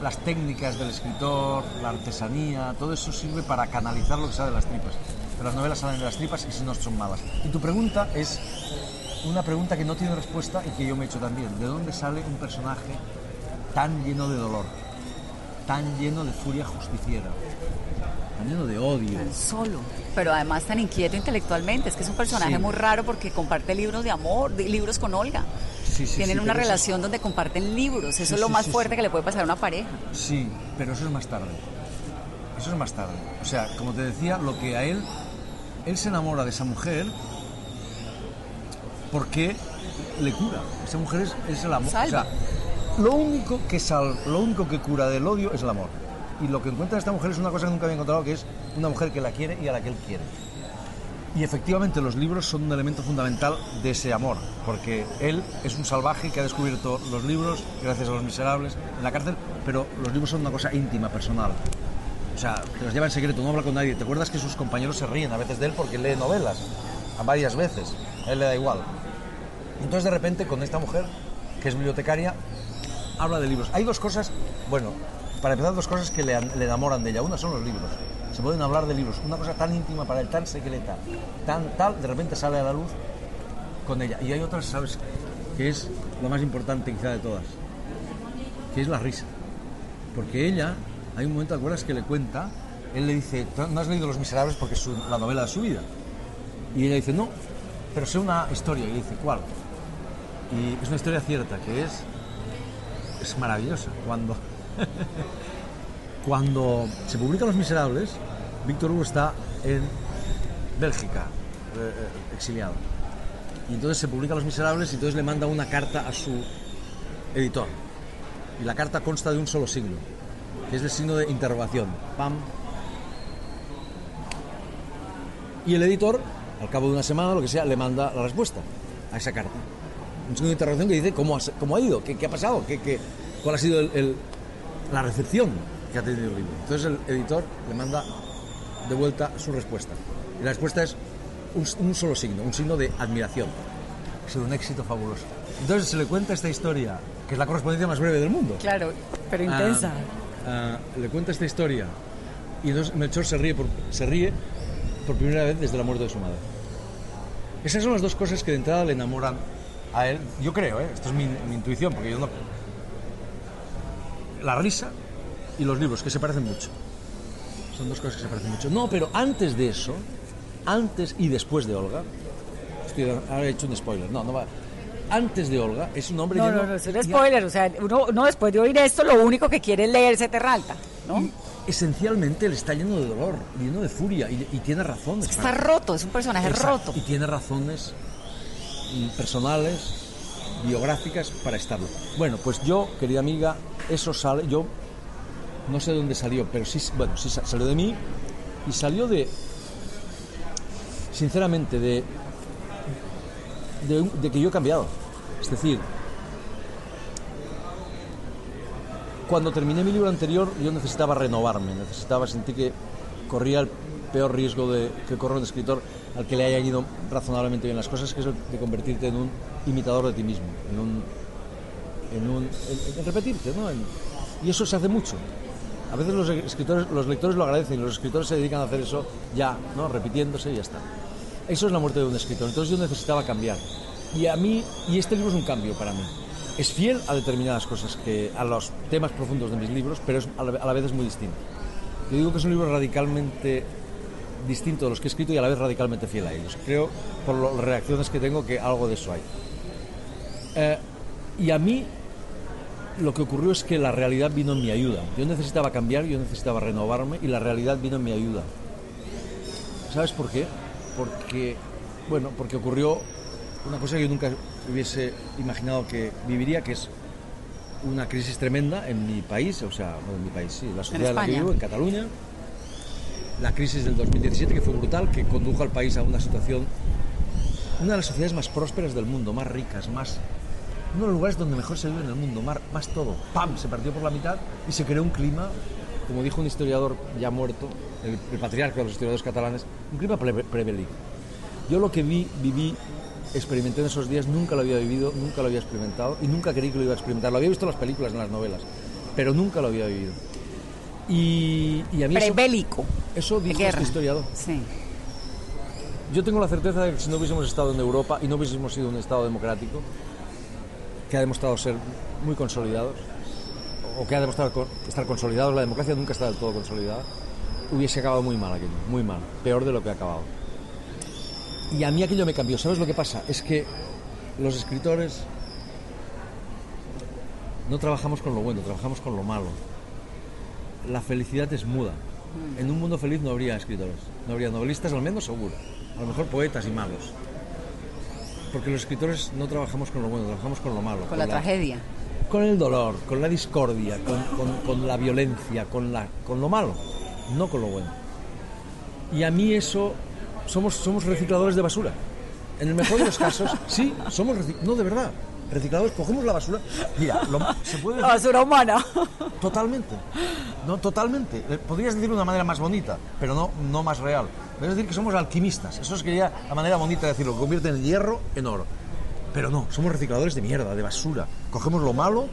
las técnicas del escritor, la artesanía, todo eso sirve para canalizar lo que sale de las tripas. Pero las novelas salen de las tripas y si no son malas. Y tu pregunta es una pregunta que no tiene respuesta y que yo me he hecho también. ¿De dónde sale un personaje tan lleno de dolor? Tan lleno de furia justiciera? Tan lleno de odio. Solo. Pero además tan inquieto intelectualmente. Es que es un personaje Sí. muy raro porque comparte libros de amor, de- libros con Olga. Sí, sí, Tienen una relación donde comparten libros. Eso es lo más fuerte que le puede pasar a una pareja. Sí, pero eso es más tarde. Eso es más tarde. O sea, como te decía, lo que a él, él se enamora de esa mujer porque le cura. Esa mujer es, es el amor. O sea, lo único que sal, lo único que cura del odio es el amor. Y lo que encuentra esta mujer es una cosa que nunca había encontrado, que es una mujer que la quiere y a la que él quiere. Y efectivamente los libros son un elemento fundamental de ese amor, porque él es un salvaje que ha descubierto los libros gracias a los miserables en la cárcel, pero los libros son una cosa íntima, personal. O sea, que los lleva en secreto, no habla con nadie. ¿Te acuerdas que sus compañeros se ríen a veces de él porque lee novelas? A varias veces. A él le da igual. Entonces, de repente, con esta mujer, que es bibliotecaria, habla de libros. Hay dos cosas, bueno, para empezar, dos cosas que le, an- le enamoran de ella. Una son los libros. Se pueden hablar de libros. Una cosa tan íntima para él, tan secreta, tan tal, de repente sale a la luz con ella. Y hay otra, ¿sabes? Que es la más importante quizá de todas. Que es la risa. Porque ella, hay un momento, ¿te acuerdas que le cuenta? Él le dice, "¿Tú ¿no has leído Los Miserables porque es la novela de su vida? Y ella dice, no, pero sé una historia. Y dice, ¿cuál? Y es una historia cierta, que es, es maravillosa. Cuando, cuando se publican Los Miserables, Víctor Hugo está en Bélgica, eh, eh, exiliado. Y entonces se publican Los Miserables y entonces le manda una carta a su editor. Y la carta consta de un solo signo, que es el signo de interrogación. Pam. Y el editor, al cabo de una semana, lo que sea, le manda la respuesta a esa carta. Un signo de interrogación que dice cómo ha, cómo ha ido, qué, qué ha pasado, qué, qué- cuál ha sido el- el- la recepción que ha tenido el libro. Entonces el editor le manda de vuelta su respuesta. Y la respuesta es un, un solo signo, un signo de admiración. Ha sido un éxito fabuloso. Entonces se le cuenta esta historia, que es la correspondencia más breve del mundo. Claro, pero intensa. Ah, ah, le cuenta esta historia y entonces Melchor se ríe, por, se ríe por primera vez desde la muerte de su madre. Esas son las dos cosas que de entrada le enamoran a él. Yo creo, ¿eh? esto es mi, mi intuición, porque yo no... La risa y los libros, que se parecen mucho. Son dos cosas que se parecen mucho. No, pero antes de eso, antes y después de Olga, estoy, ahora he hecho un spoiler, no, no va. Antes de Olga es un hombre No, lleno- no, no, es un spoiler. O sea, uno, uno después de oír esto, lo único que quiere es leerse Terralta, ¿no? esencialmente él está lleno de dolor, lleno de furia y, y tiene razones. Está para- roto, es un personaje Exacto, roto. Y tiene razones personales, biográficas para estarlo. Bueno, pues yo, querida amiga, eso sale, yo no sé de dónde salió, pero sí, bueno, sí sa- salió de mí y salió de, sinceramente, de, de, de que yo he cambiado. Es decir, cuando terminé mi libro anterior yo necesitaba renovarme, necesitaba sentir que corría el peor riesgo de, que corre un escritor al que le hayan ido razonablemente bien las cosas, que es de convertirte en un imitador de ti mismo, en un, en un en- repetirte, ¿no? Y eso se hace mucho. A veces los escritores, los lectores lo agradecen y los escritores se dedican a hacer eso ya, ¿no? Repitiéndose y ya está. Eso es la muerte de un escritor. Entonces yo necesitaba cambiar. Y a mí, y este libro es un cambio para mí. Es fiel a determinadas cosas, que, a los temas profundos de mis libros, pero a, la, a la vez es muy distinto. Yo digo que es un libro radicalmente distinto de los que he escrito y a la vez radicalmente fiel a ellos. Creo, por las reacciones que tengo, que algo de eso hay. Eh, y a mí lo que ocurrió es que la realidad vino en mi ayuda. Yo necesitaba cambiar, yo necesitaba renovarme y la realidad vino en mi ayuda. ¿Sabes por qué? Porque, bueno, porque ocurrió una cosa que yo nunca hubiese imaginado que viviría, que es una crisis tremenda en mi país, o sea, no en mi país, sí, la sociedad en la que vivo, en Cataluña. La crisis del 2017, que fue brutal, que condujo al país a una situación, una de las sociedades más prósperas del mundo, más ricas, más uno de los lugares donde mejor se vive en el mundo, más, todo. ¡Pam! Se partió por la mitad y se creó un clima, como dijo un historiador ya muerto, el, patriarca de los historiadores catalanes, un clima pre- prebélico. Yo lo que vi, viví, experimenté en esos días, nunca lo había vivido, nunca lo había experimentado y nunca creí que lo iba a experimentar. Lo había visto en las películas, en las novelas, pero nunca lo había vivido. Y, y a mí eso- Prebélico. eso, de dijo este historiador. Sí. Yo tengo la certeza de que si no hubiésemos estado en Europa y no hubiésemos sido un Estado democrático, que ha demostrado ser muy consolidados, o que ha demostrado estar consolidado, la democracia nunca está del todo consolidada, hubiese acabado muy mal aquello, muy mal, peor de lo que ha acabado. Y a mí aquello me cambió. ¿Sabes lo que pasa? Es que los escritores no trabajamos con lo bueno, trabajamos con lo malo. La felicidad es muda. En un mundo feliz no habría escritores, no habría novelistas, al menos seguro. A lo mejor poetas y magos. Porque los escritores no trabajamos con lo bueno, trabajamos con lo malo. Con la tragedia. Con el dolor, con la discordia, con, con- con la violencia, con, la, con lo malo, no con lo bueno. Y a mí eso, somos, somos recicladores de basura. En el mejor de los casos, sí, somos recicladores, no de verdad. Recicladores, cogemos la basura. Mira, lo- se puede La basura humana. Totalmente. No, totalmente. Eh, Podrías decirlo de una manera más bonita, pero no, no más real. Podrías decir que somos alquimistas. Eso sería la manera bonita de decirlo. Convierten el hierro en oro. Pero no, somos recicladores de mierda, de basura. Cogemos lo malo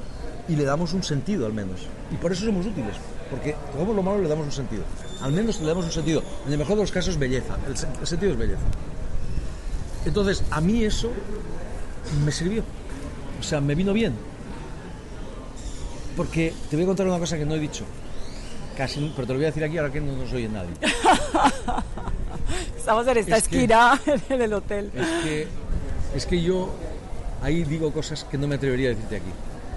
y le damos un sentido al menos. Y por eso somos útiles. Porque cogemos lo malo y le damos un sentido. Al menos le damos un sentido. En el mejor de los casos, belleza. El sentido es belleza. Entonces, a mí eso me sirvió. O sea, me vino bien. Porque te voy a contar una cosa que no he dicho. Casi, pero te lo voy a decir aquí ahora que no nos oye nadie. Estamos en esta Es que- esquina en el hotel. Es que, es que yo ahí digo cosas que no me atrevería a decirte aquí.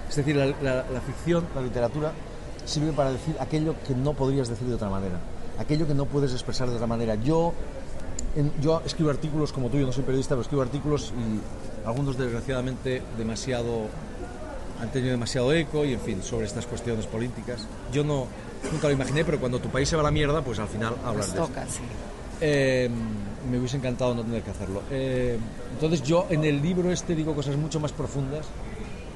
Es decir, la, la- la ficción, la literatura, sirve para decir aquello que no podrías decir de otra manera, aquello que no puedes expresar de otra manera. Yo, en- yo escribo artículos como tú, yo no soy periodista, pero escribo artículos y algunos desgraciadamente demasiado han tenido demasiado eco y en fin sobre estas cuestiones políticas. Yo no nunca lo imaginé, pero cuando tu país se va a la mierda, pues al final hablas Nos de eso. sí. Eh, me hubiese encantado no tener que hacerlo. Eh, entonces yo en el libro este digo cosas mucho más profundas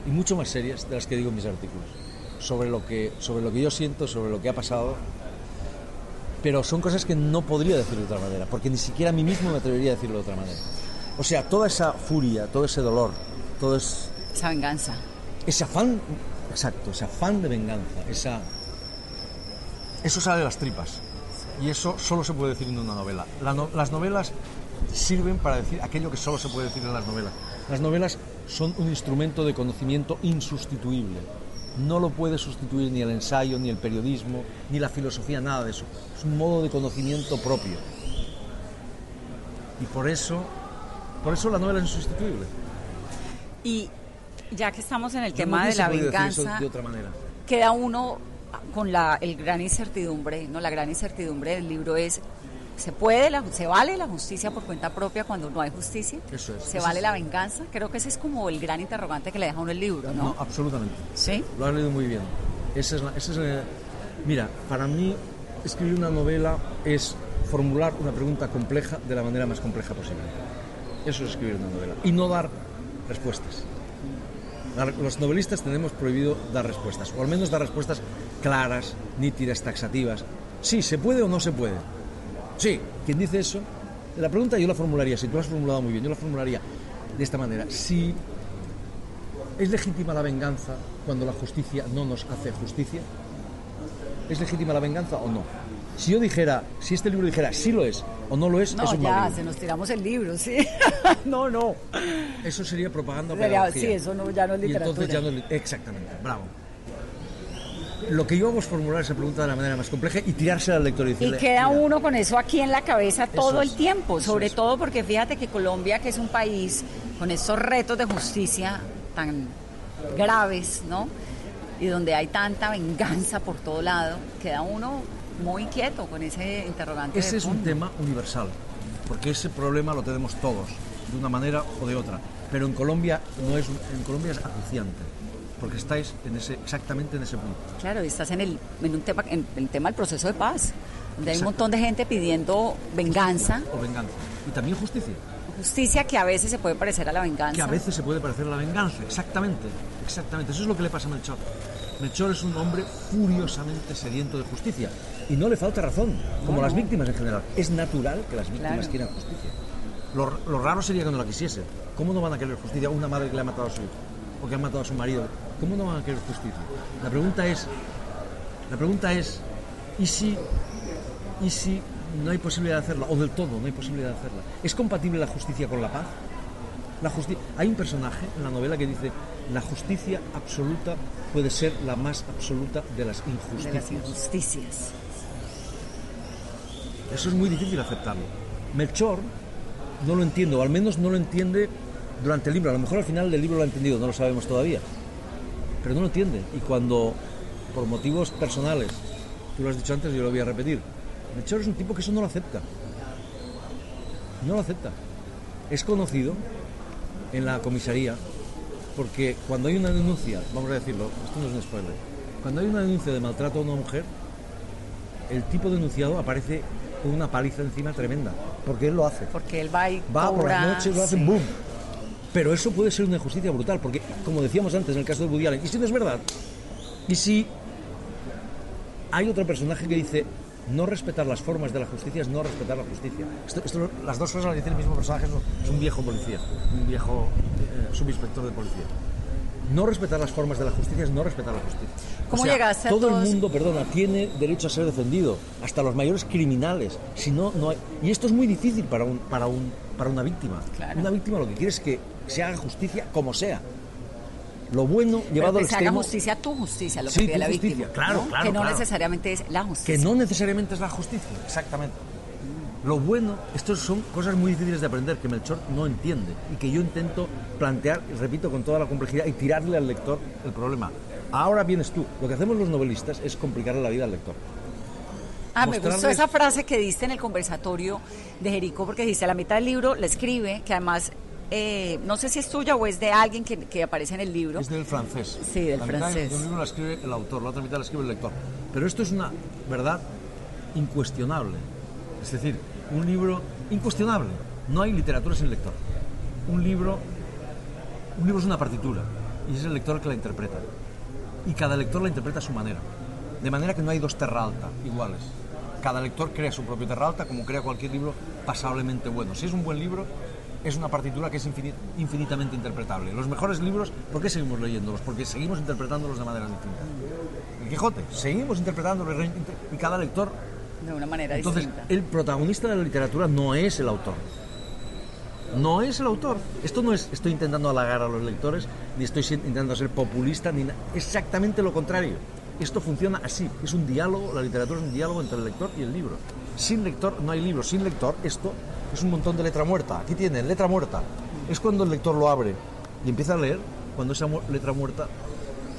y mucho más serias de las que digo en mis artículos. Sobre lo que, sobre lo que yo siento, sobre lo que ha pasado. Pero son cosas que no podría decir de otra manera, porque ni siquiera a mí mismo me atrevería a decirlo de otra manera. O sea, toda esa furia, todo ese dolor, todo es, Esa venganza. ese afán, exacto, ese afán de venganza, esa, eso sale de las tripas. Y eso solo se puede decir en una novela. La no- las novelas sirven para decir aquello que solo se puede decir en las novelas. Las novelas son un instrumento de conocimiento insustituible. No lo puede sustituir ni el ensayo, ni el periodismo, ni la filosofía, nada de eso. Es un modo de conocimiento propio. Y por eso, por eso la novela es insustituible. Y ya que estamos en el Yo tema no de la venganza, de otra manera. queda uno con la el gran incertidumbre, no la gran incertidumbre del libro es ¿Se puede, la, se vale la justicia por cuenta propia cuando no hay justicia? Eso es. ¿Se Eso vale es- la venganza? Creo que ese es como el gran interrogante que le deja a uno el libro, ¿no? No, absolutamente. ¿Sí? Lo has leído muy bien. Esa es la- esa es la- mira, para mí escribir una novela es formular una pregunta compleja de la manera más compleja posible. Eso es escribir una novela. Y no dar respuestas. Los novelistas tenemos prohibido dar respuestas, o al menos dar respuestas claras, nítidas, taxativas. Sí, ¿se puede o no se puede? Sí, quien dice eso, la pregunta yo la formularía, si tú la has formulado muy bien, yo la formularía de esta manera. Si ¿Es legítima la venganza cuando la justicia no nos hace justicia? ¿Es legítima la venganza o no? Si yo dijera, si este libro dijera sí lo es o no lo es, No, es un mal ya, libro. se nos tiramos el libro, sí. no, no. Eso sería propaganda o Sería- pedagogía. sí, eso no- ya no es Y entonces literatura. ya no es Exactamente, bravo. Lo que hago es formular esa pregunta de la manera más compleja y tirársela al lector y Y decirle... queda "Mira, uno con eso aquí en la cabeza todo es, el tiempo, sobre es. todo porque fíjate que Colombia, que es un país con estos retos de justicia tan graves, ¿no? Y donde hay tanta venganza por todo lado, queda uno muy inquieto con ese interrogante. Ese es un tema universal, porque ese problema lo tenemos todos, de una manera o de otra. Pero en Colombia no es, en Colombia es acuciante, porque estáis en ese, exactamente en ese punto. Claro, y estás en el, en un tema, en el tema del proceso de paz, donde hay un montón de gente pidiendo venganza, O venganza. Y también justicia, justicia que a veces se puede parecer a la venganza. que a veces se puede parecer a la venganza, exactamente, exactamente. Eso es lo que le pasa a Melchor. Melchor es un hombre furiosamente sediento de justicia. Y no le falta razón, como No, las no. víctimas en general. Es natural que las víctimas Claro. quieran justicia. Lo, lo raro sería que no la quisiesen. ¿Cómo no van a querer justicia una madre que le ha matado a su hijo? O que ha matado a su marido. ¿Cómo no van a querer justicia? La pregunta es, la pregunta es, ¿y si, ¿y si no hay posibilidad de hacerla? O del todo no hay posibilidad de hacerla. ¿Es compatible la justicia con la paz? La hay un personaje en la novela que dice, la justicia absoluta puede ser la más absoluta de las de injusticias. las injusticias. Eso es muy difícil aceptarlo. Melchor no lo entiende, o al menos no lo entiende durante el libro. A lo mejor al final del libro lo ha entendido, no lo sabemos todavía. Pero no lo entiende. Y cuando, por motivos personales, tú lo has dicho antes yo lo voy a repetir, Melchor es un tipo que eso no lo acepta. No lo acepta. Es conocido en la comisaría porque cuando hay una denuncia, vamos a decirlo, esto no es un spoiler, cuando hay una denuncia de maltrato a una mujer, el tipo denunciado aparece con una paliza encima tremenda, porque él lo hace. Porque él va y Va por las noches, lo hace sí. boom. Pero eso puede ser una injusticia brutal, porque, como decíamos antes en el caso de Woody Allen, ¿y si no es verdad? ¿Y si hay otro personaje que dice, no respetar las formas de la justicia es no respetar la justicia? Esto, esto- las dos cosas las dice el mismo personaje, es un- viejo policía, un viejo eh, subinspector de policía. No respetar las formas de la justicia es no respetar la justicia. ¿Cómo O sea, llegaste a Todo todos- el mundo, perdona, tiene derecho a ser defendido, hasta los mayores criminales. Si no, no hay... Y esto es muy difícil para, un, para, un, para una víctima. Una víctima lo que quiere es que se haga justicia como sea. Lo bueno Pero llevado que al se haga justicia tu justicia, lo que Sí, pide la justicia, víctima. claro, ¿no? claro, Que no claro. necesariamente es la justicia. Que no necesariamente es la justicia, exactamente. Lo bueno, estas son cosas muy difíciles de aprender que Melchor no entiende y que yo intento plantear, repito, con toda la complejidad y tirarle al lector el problema. Ahora vienes tú. Lo que hacemos los novelistas es complicarle la vida al lector. Ah, me gustó esa frase que diste en el conversatorio de Jericó, porque dice, a la mitad del libro le escribe, que además, eh, no sé si es tuya o es de alguien que, que aparece en el libro. Es del francés. Sí, del la mitad francés. de un libro la escribe el autor, la otra mitad la escribe el lector. Pero esto es una verdad incuestionable. Es decir, un libro incuestionable. No hay literatura sin lector. Un libro, un libro es una partitura y es el lector el que la interpreta. Y cada lector la interpreta a su manera. De manera que no hay dos terra alta iguales. Cada lector crea su propio terra alta como crea cualquier libro pasablemente bueno. Si es un buen libro, es una partitura que es infini- infinitamente interpretable. Los mejores libros, ¿por qué seguimos leyéndolos? Porque seguimos interpretándolos de maneras distintas. El Quijote, seguimos interpretándolo y cada lector De una manera entonces, distinta. el protagonista de la literatura no es el autor. No es el autor. Esto no es estoy intentando halagar a los lectores, ni estoy intentando ser populista, ni exactamente lo contrario. Esto funciona así. Es un diálogo, la literatura es un diálogo entre el lector y el libro. Sin lector no hay libro. Sin lector esto es un montón de letra muerta. Aquí tienen letra muerta. Es cuando el lector lo abre y empieza a leer, cuando esa letra muerta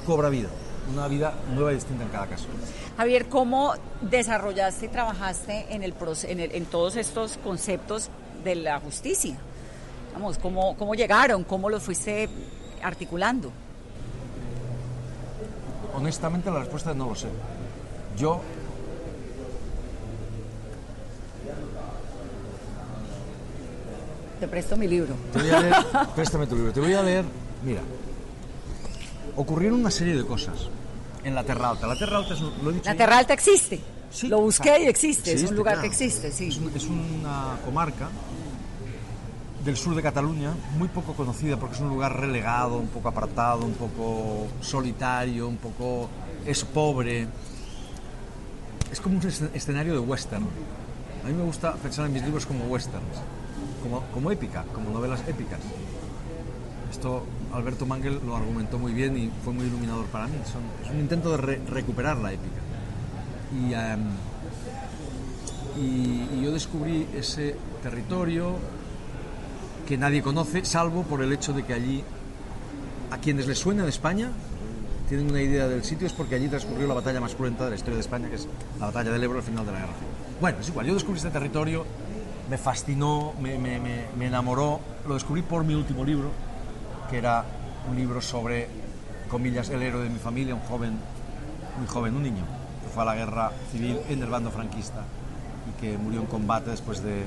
cobra vida. Una vida nueva y distinta en cada caso. Javier, ¿cómo desarrollaste y trabajaste en, en, el- en todos estos conceptos de la justicia? Vamos, ¿cómo, ¿cómo llegaron? ¿Cómo los fuiste articulando? Honestamente la respuesta es no lo sé. Yo Te presto mi libro. te voy a leer, préstame tu libro, te voy a leer, mira, ocurrieron una serie de cosas en la Terra Alta. La Terra Alta es, lo he dicho La ya- Terra Alta existe. Lo busqué y existe. es Existe, un lugar claro. que existe, sí. Es, es una comarca del sur de Cataluña, muy poco conocida porque es un lugar relegado, un poco apartado, un poco solitario, un poco... es pobre. Es como un escen- escenario de western. A mí me gusta pensar en mis libros como westerns, como, como épica, como novelas épicas. Esto Alberto Mangel lo argumentó muy bien y fue muy iluminador para mí. Es un intento de re- recuperar la épica. Em, y yo descubrí ese territorio que nadie conoce, salvo por el hecho de que allí, a quienes les suena de España, tienen una idea del sitio, es porque allí transcurrió la batalla más cruenta de la historia de España, que es la batalla del Ebro al final de la guerra. Bueno, es igual, yo descubrí este territorio, me fascinó, me, me- me- me enamoró, lo descubrí por mi último libro, que era un libro sobre, comillas, el héroe de mi familia, un joven, muy joven, un niño, que fue a la guerra civil en el bando franquista y que murió en combate después de,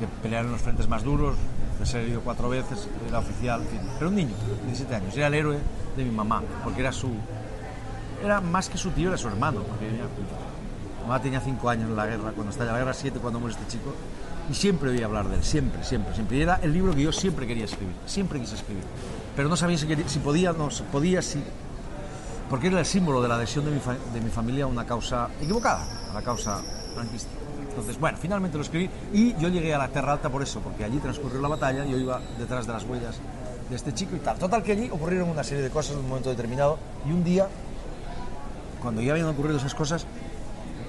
de pelear en los frentes más duros, de ser herido cuatro veces, era oficial, en fin. Pero un niño, de 17 años, era el héroe de mi mamá, porque era su... Era más que su tío, era su hermano, mi mamá tenía 5 años en la guerra, cuando estalla la guerra, 7 cuando muere este chico, y siempre oí hablar de él, siempre, siempre, siempre. Y era el libro que yo siempre quería escribir, siempre quise escribir. Pero no sabía si, quería- si podía, no, podía, si... Porque era el símbolo de la adhesión de mi, de mi familia a una causa equivocada, a la causa franquista. Entonces, bueno, finalmente lo escribí y yo llegué a la Terra Alta por eso, porque allí transcurrió la batalla, yo iba detrás de las huellas de este chico y tal. Total que allí ocurrieron una serie de cosas en un momento determinado y un día, cuando ya habían ocurrido esas cosas,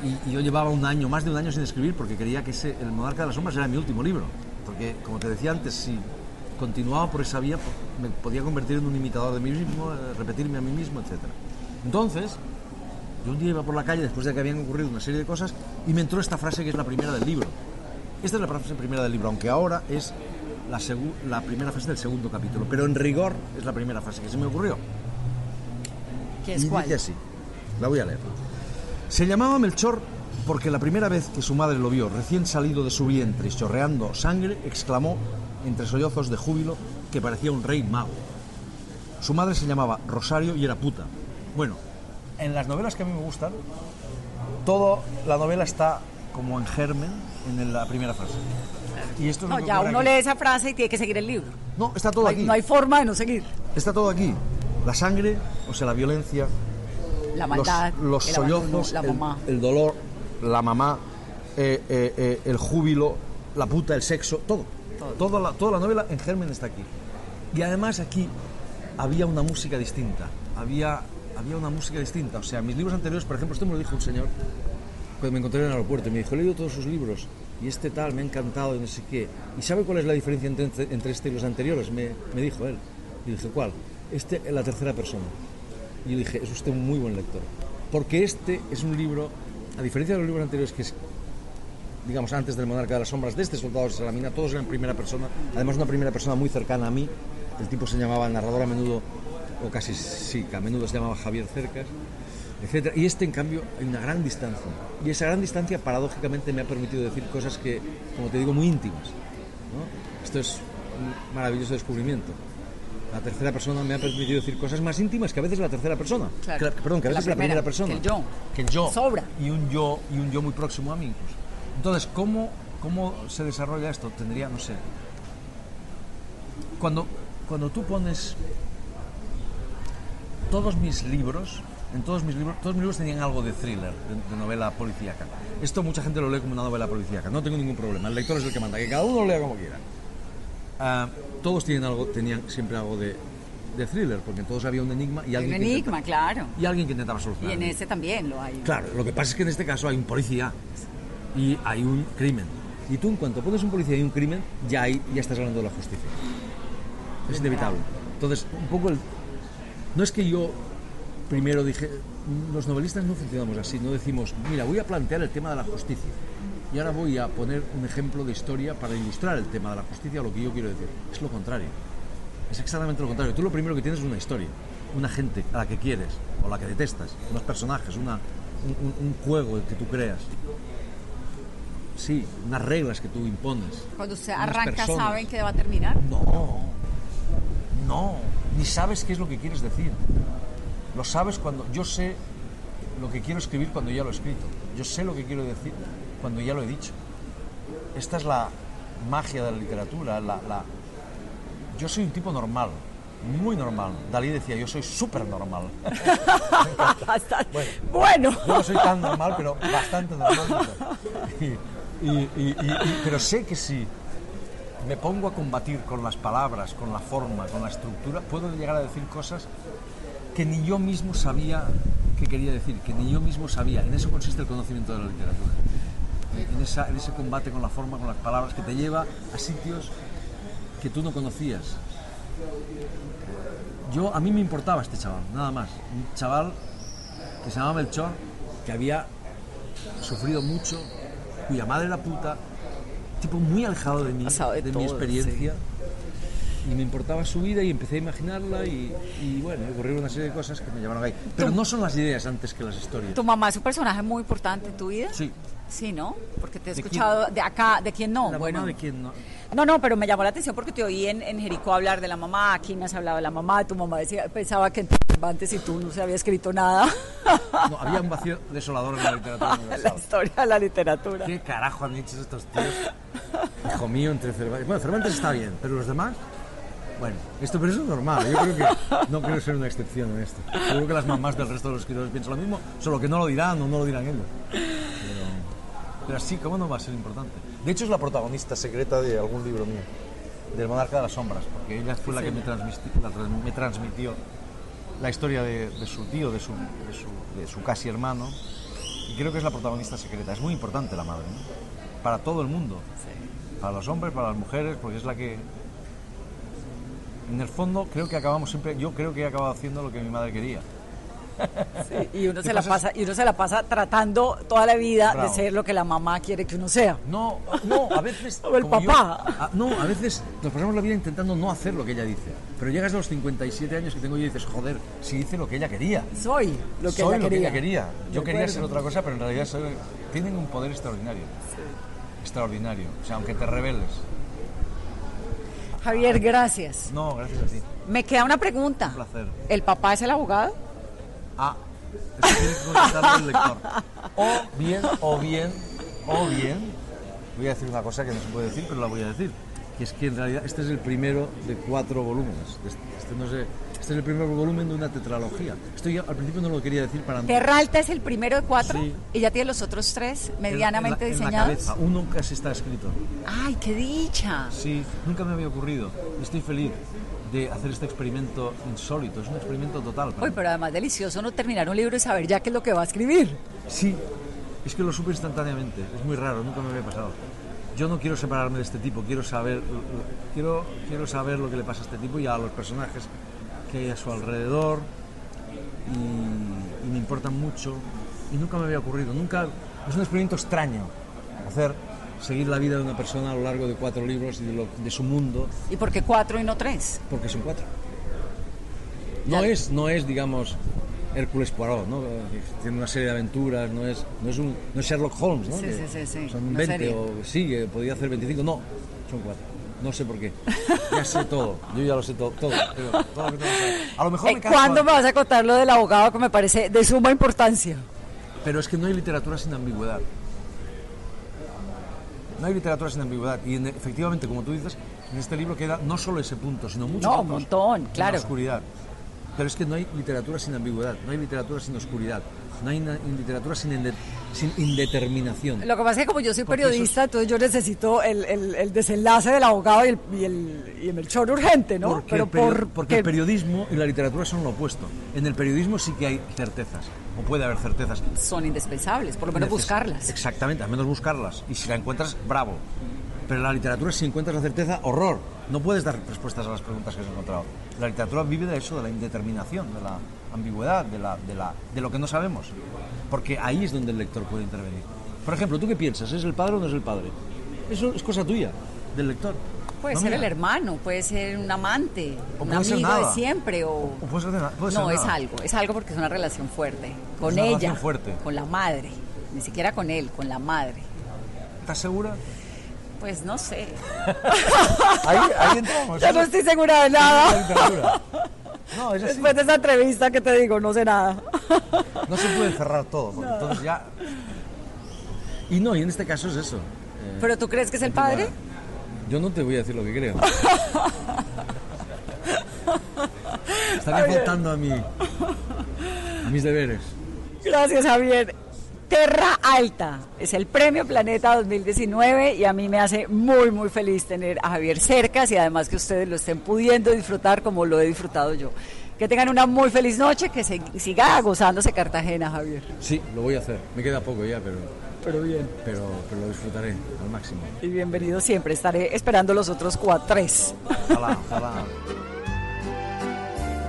y, y yo llevaba un año, más de un año sin escribir, porque quería que ese, El Monarca de las Sombras era mi último libro. Porque, como te decía antes, si continuaba por esa vía, me podía convertir en un imitador de mí mismo, eh, repetirme a mí mismo, etc. Entonces, yo un día iba por la calle después de que habían ocurrido una serie de cosas y me entró esta frase que es la primera del libro. Esta es la frase primera del libro, aunque ahora es la, la primera frase del segundo capítulo, pero en rigor es la primera frase que se me ocurrió. ¿Qué es y cuál? dice así, la voy a leer. Se llamaba Melchor porque la primera vez que su madre lo vio recién salido de su vientre y chorreando sangre, exclamó entre sollozos de júbilo, que parecía un rey mago. Su madre se llamaba Rosario y era puta. Bueno, en las novelas que a mí me gustan, todo la novela está como en germen en la primera frase. Y esto es No, ya uno aquí. lee esa frase y tiene que seguir el libro. No, está todo No hay- aquí. No hay forma de no seguir. Está todo aquí. La sangre, o sea, la violencia, La los- maldad, los, el sollozos, abandono, la el- mamá. El, dolor, la mamá, eh, eh, eh, el júbilo, la puta, el sexo, todo. Toda, la, toda la novela en germen está aquí. Y además aquí había una música distinta. Había, había una música distinta. O sea, mis libros anteriores, por ejemplo, esto me lo dijo un señor cuando me encontré en el aeropuerto y me dijo, he leído todos sus libros y este tal me ha encantado y no sé qué. ¿Y sabe cuál es la diferencia entre, entre- este y los anteriores? Me, me dijo él. Y dije, ¿cuál? Este en la tercera persona. Y yo dije, es usted un muy buen lector. Porque este es un libro, a diferencia de los libros anteriores que es, digamos, antes del Monarca de las Sombras, de este Soldado de Salamina, todos eran primera persona. Además, una primera persona muy cercana a mí. El tipo se llamaba, el narrador a menudo, o casi sí, que a menudo se llamaba Javier Cercas, etc. Y este, en cambio, hay una gran distancia. Y esa gran distancia, paradójicamente, me ha permitido decir cosas que, como te digo, muy íntimas. ¿no? Esto es un maravilloso descubrimiento. La tercera persona me ha permitido decir cosas más íntimas que a veces la tercera persona. Claro. Que perdón, que a veces la, primera, primera persona. que el yo. Que el yo. Sobra. Y un yo, y un yo muy próximo a mí incluso. Entonces, ¿cómo, cómo se desarrolla esto? Tendría, no sé. Cuando, cuando tú pones todos mis libros, en todos mis libros, todos mis libros tenían algo de thriller, de, de novela policíaca. Esto mucha gente lo lee como una novela policíaca. No tengo ningún problema. El lector es el que manda, que cada uno lo lea como quiera. Ah, todos tienen algo, tenían siempre algo de, de thriller, porque en todos había un enigma y Un alguien, que enigma, intentaba- claro. y alguien que intentaba Y solucionar. en ese también lo hay. Claro, lo que pasa es que en este caso hay un policía y hay un crimen. Y tú, en cuanto pones un policía y un crimen, ya, hay, ya estás hablando de la justicia. Es inevitable. Entonces, un poco el... No es que yo primero dije... Los novelistas no funcionamos así, no decimos, mira, voy a plantear el tema de la justicia. Y ahora voy a poner un ejemplo de historia para ilustrar el tema de la justicia lo que yo quiero decir. Es lo contrario. Es exactamente lo contrario. Tú lo primero que tienes es una historia, una gente a la que quieres o la que detestas, unos personajes, una, un, un- juego que tú creas. Sí, unas reglas que tú impones. Cuando unas arranca. ¿saben que va a terminar? No, no, ni sabes qué es lo que quieres decir. Lo sabes cuando yo sé lo que quiero escribir cuando ya lo he escrito. Yo sé lo que quiero decir cuando ya lo he dicho. Esta es la magia de la literatura. La, la- Yo soy un tipo normal, muy normal. Dalí decía, yo soy súper normal. bueno. Yo no soy tan normal, pero bastante normal. Y- pero sé que si me pongo a combatir con las palabras, con la forma, con la estructura, puedo llegar a decir cosas que ni yo mismo sabía que quería decir, que ni yo mismo sabía. En eso consiste el conocimiento de la literatura. En, ese combate con la forma, con las palabras, que te lleva a sitios que tú no conocías. Yo, a mí me importaba este chaval, nada más. Un chaval que se llamaba Melchor, que había sufrido mucho, cuya madre era puta, tipo muy alejado de mí, de de, mi todo, experiencia. Y me importaba su vida y empecé a imaginarla y, y bueno, ocurrieron una serie de cosas que me llevaron ahí. Pero no son las ideas antes que las historias. ¿Tu mamá es un personaje muy importante en tu vida? Sí. Sí, ¿no? Porque te he ¿De escuchado quién? de acá, ¿de quién no? La bueno, mamá de quién no. No, no, pero me llamó la atención porque te oí en, en Jericó hablar de la mamá, aquí me has hablado de la mamá, tu mamá decía, pensaba que antes y tú no se había escrito nada. No, había un vacío desolador en la literatura universal. la historia de la literatura. ¿Qué carajo han dicho estos tíos? Hijo mío, entre Cervantes. Bueno, Cervantes está bien, pero los demás. Bueno, esto pero eso es normal. Yo creo que no quiero ser una excepción en esto. Seguro que las mamás del resto de los escritores piensan lo mismo, solo que no lo dirán o no lo dirán ellos. Pero, así, ¿cómo no va a ser importante? De hecho, es la protagonista secreta de algún libro mío, del Monarca de las Sombras, porque ella fue la que me, transmiti- la transmitió la historia de, su tío, de su, de, su, de su casi hermano, y creo que es la protagonista secreta. Es muy importante la madre, ¿no? Para todo el mundo. Para los hombres, para las mujeres, porque es la que... En el fondo creo que acabamos siempre, yo creo que he acabado haciendo lo que mi madre quería. Sí, y uno ¿Qué se la pasa? y uno se la pasa tratando toda la vida Bravo. de ser lo que la mamá quiere que uno sea. No, no, a veces O el yo- papá. a- no, a veces nos pasamos la vida intentando no hacer lo que ella dice. Pero llegas a los 57 años que tengo yo y dices, joder, si hice lo que ella quería. Soy lo que Soy ella lo que quería. ella quería. Yo quería ser otra cosa, pero en realidad soy- tienen un poder extraordinario. Extraordinario. O sea, aunque te rebeles. Javier, gracias. No, gracias a ti. Me queda una pregunta. Un placer. ¿El papá es el abogado? Ah, eso tiene que contestarlo el lector. O bien, o bien, o bien, voy a decir una cosa que no se puede decir, pero la voy a decir. Que es que en realidad este es el primero de cuatro volúmenes. Este, este no sé, este es el primer volumen de una tetralogía. Esto yo al principio no lo quería decir para Terra Alta es el primero de cuatro Sí. y ya tiene los otros tres medianamente en la- en la diseñados. cabeza. Uno casi está escrito. ¡Ay, qué dicha! Sí, nunca me había ocurrido. Estoy feliz de hacer este experimento insólito. Es un experimento total. Uy, pero además delicioso no terminar un libro y saber ya qué es lo que va a escribir. Sí, es que lo supe instantáneamente. Es muy raro, nunca me había pasado. Yo no quiero separarme de este tipo, quiero saber, quiero, quiero saber lo que le pasa a este tipo y a los personajes que hay a su alrededor y, y me importan mucho y nunca me había ocurrido, nunca, es un experimento extraño hacer, seguir la vida de una persona a lo largo de cuatro libros y de, lo- de su mundo, ¿Y por qué cuatro y no tres? porque son cuatro. No es, no es, digamos, Hércules Poirot, ¿no? Tiene una serie de aventuras, no es, no es, un, no es Sherlock Holmes, ¿no? Sí, Que sí, sí, sí, Son una 20 serie. o sí, que podía hacer 25, no, son cuatro. No sé por qué. Ya sé todo, yo ya lo sé todo, todo, lo que. A lo mejor Eh, me ¿Cuándo me vas a contar lo del abogado que me parece de suma importancia? Pero es que no hay literatura sin ambigüedad. No hay literatura sin ambigüedad. Y en- efectivamente, como tú dices, en este libro queda no solo ese punto, sino muchos No, un otros montón, en la claro. oscuridad. Pero es que no hay literatura sin ambigüedad, no hay literatura sin oscuridad, no hay literatura sin, inde- sin indeterminación. Lo que pasa es que como yo soy eso es- periodista, entonces yo necesito el, el- el desenlace del abogado y el, y el, y el Melchor urgente, ¿no? Porque, Pero el perio- por porque el periodismo y la literatura son lo opuesto. En el periodismo sí que hay certezas, o puede haber certezas. son indispensables, por lo menos Neces- buscarlas. Exactamente, al menos buscarlas. Y si la encuentras, bravo. Pero en la literatura, si encuentras la certeza, horror. No puedes dar respuestas a las preguntas que has encontrado. La literatura vive de eso, de la indeterminación, de la ambigüedad, de, la, de, la, de lo que no sabemos. Porque ahí es donde el lector puede intervenir. Por ejemplo, ¿tú qué piensas? ¿Es el padre o no es el padre? Eso es cosa tuya, del lector. Puede No ser el hermano, puede ser un amante, O un amigo de nada. siempre o... O puede ser, de na- puede ser no, es nada. algo, es algo porque es una relación fuerte. Con una ella, fuerte. con la madre, ni siquiera con él, con la madre. ¿Estás segura? Pues no sé. Ahí, ahí entramos. Yo no estoy segura de nada. No, es. Después de esa entrevista que te digo, no sé nada. No se puede cerrar todo, porque entonces ya... Y no, y en este caso es eso. Eh, ¿Pero tú crees que es el padre? Yo no te voy a decir lo que creo. Estaría faltando a, mi, a mis deberes. Gracias, Javier. Terra Alta es el Premio Planeta 2019 y a mí me hace muy, muy feliz tener a Javier cercas y además que ustedes lo estén pudiendo disfrutar como lo he disfrutado yo. Que tengan una muy feliz noche, que se, siga gozándose Cartagena, Javier. Sí, lo voy a hacer. Me queda poco ya, pero, Pero bien. pero, pero lo disfrutaré al máximo. Y bienvenido siempre. Estaré esperando los otros cuatro, tres. Ojalá, ojalá.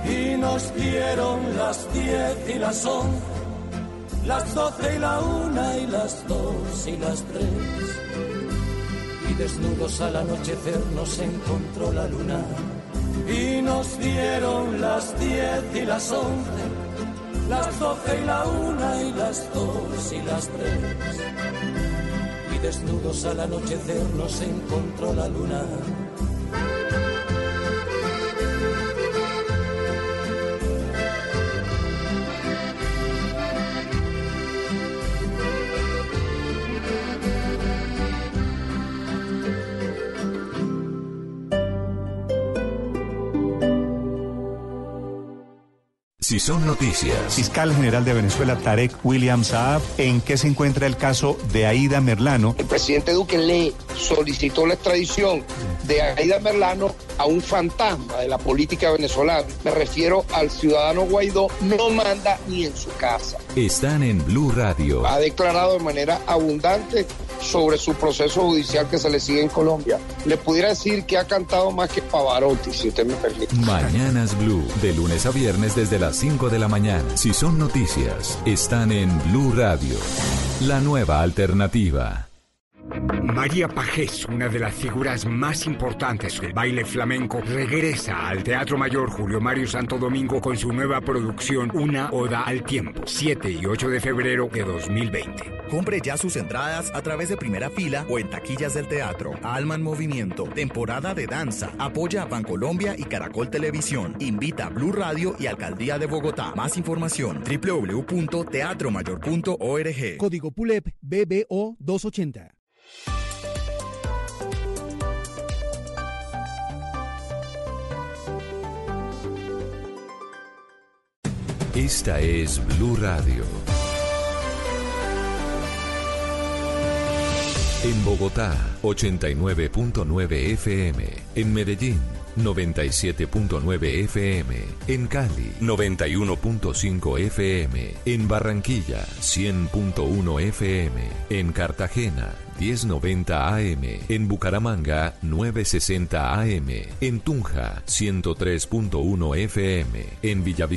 Y nos dieron las diez y las once, las doce y la una y las dos y las tres. Y desnudos al anochecer nos encontró la luna. Y nos dieron las diez y las once, las doce y la una y las dos y las tres. Y desnudos al anochecer nos encontró la luna. Son noticias. Fiscal General de Venezuela, Tarek William Saab, ¿en qué se encuentra el caso de Aida Merlano? El presidente Duque le solicitó la extradición de Aida Merlano a un fantasma de la política venezolana. Me refiero al ciudadano Guaidó, no manda ni en su casa. Están en Blue Radio. Ha declarado de manera abundante sobre su proceso judicial que se le sigue en Colombia. Le pudiera decir que ha cantado más que Pavarotti, si usted me permite. Mañanas Blue, de lunes a viernes desde las 5 de la mañana. Si son noticias, están en Blue Radio, la nueva alternativa. María Pajés, una de las figuras más importantes del baile flamenco, regresa al Teatro Mayor Julio Mario Santo Domingo con su nueva producción Una Oda al Tiempo, 7 y 8 de febrero de 2020. Compre ya sus entradas a través de primera fila o en taquillas del teatro. Alma en Movimiento, temporada de danza. Apoya a Bancolombia y Caracol Televisión. Invita a Blue Radio y Alcaldía de Bogotá. Más información www.teatromayor.org. Código PULEP BBO 280. Esta es Blue Radio. En Bogotá, 89.9 FM. En Medellín, 97.9 FM. En Cali, 91.5 FM. En Barranquilla, 100.1 FM. En Cartagena, 1090 AM. En Bucaramanga, 960 AM. En Tunja, 103.1 FM. En Villavicencio,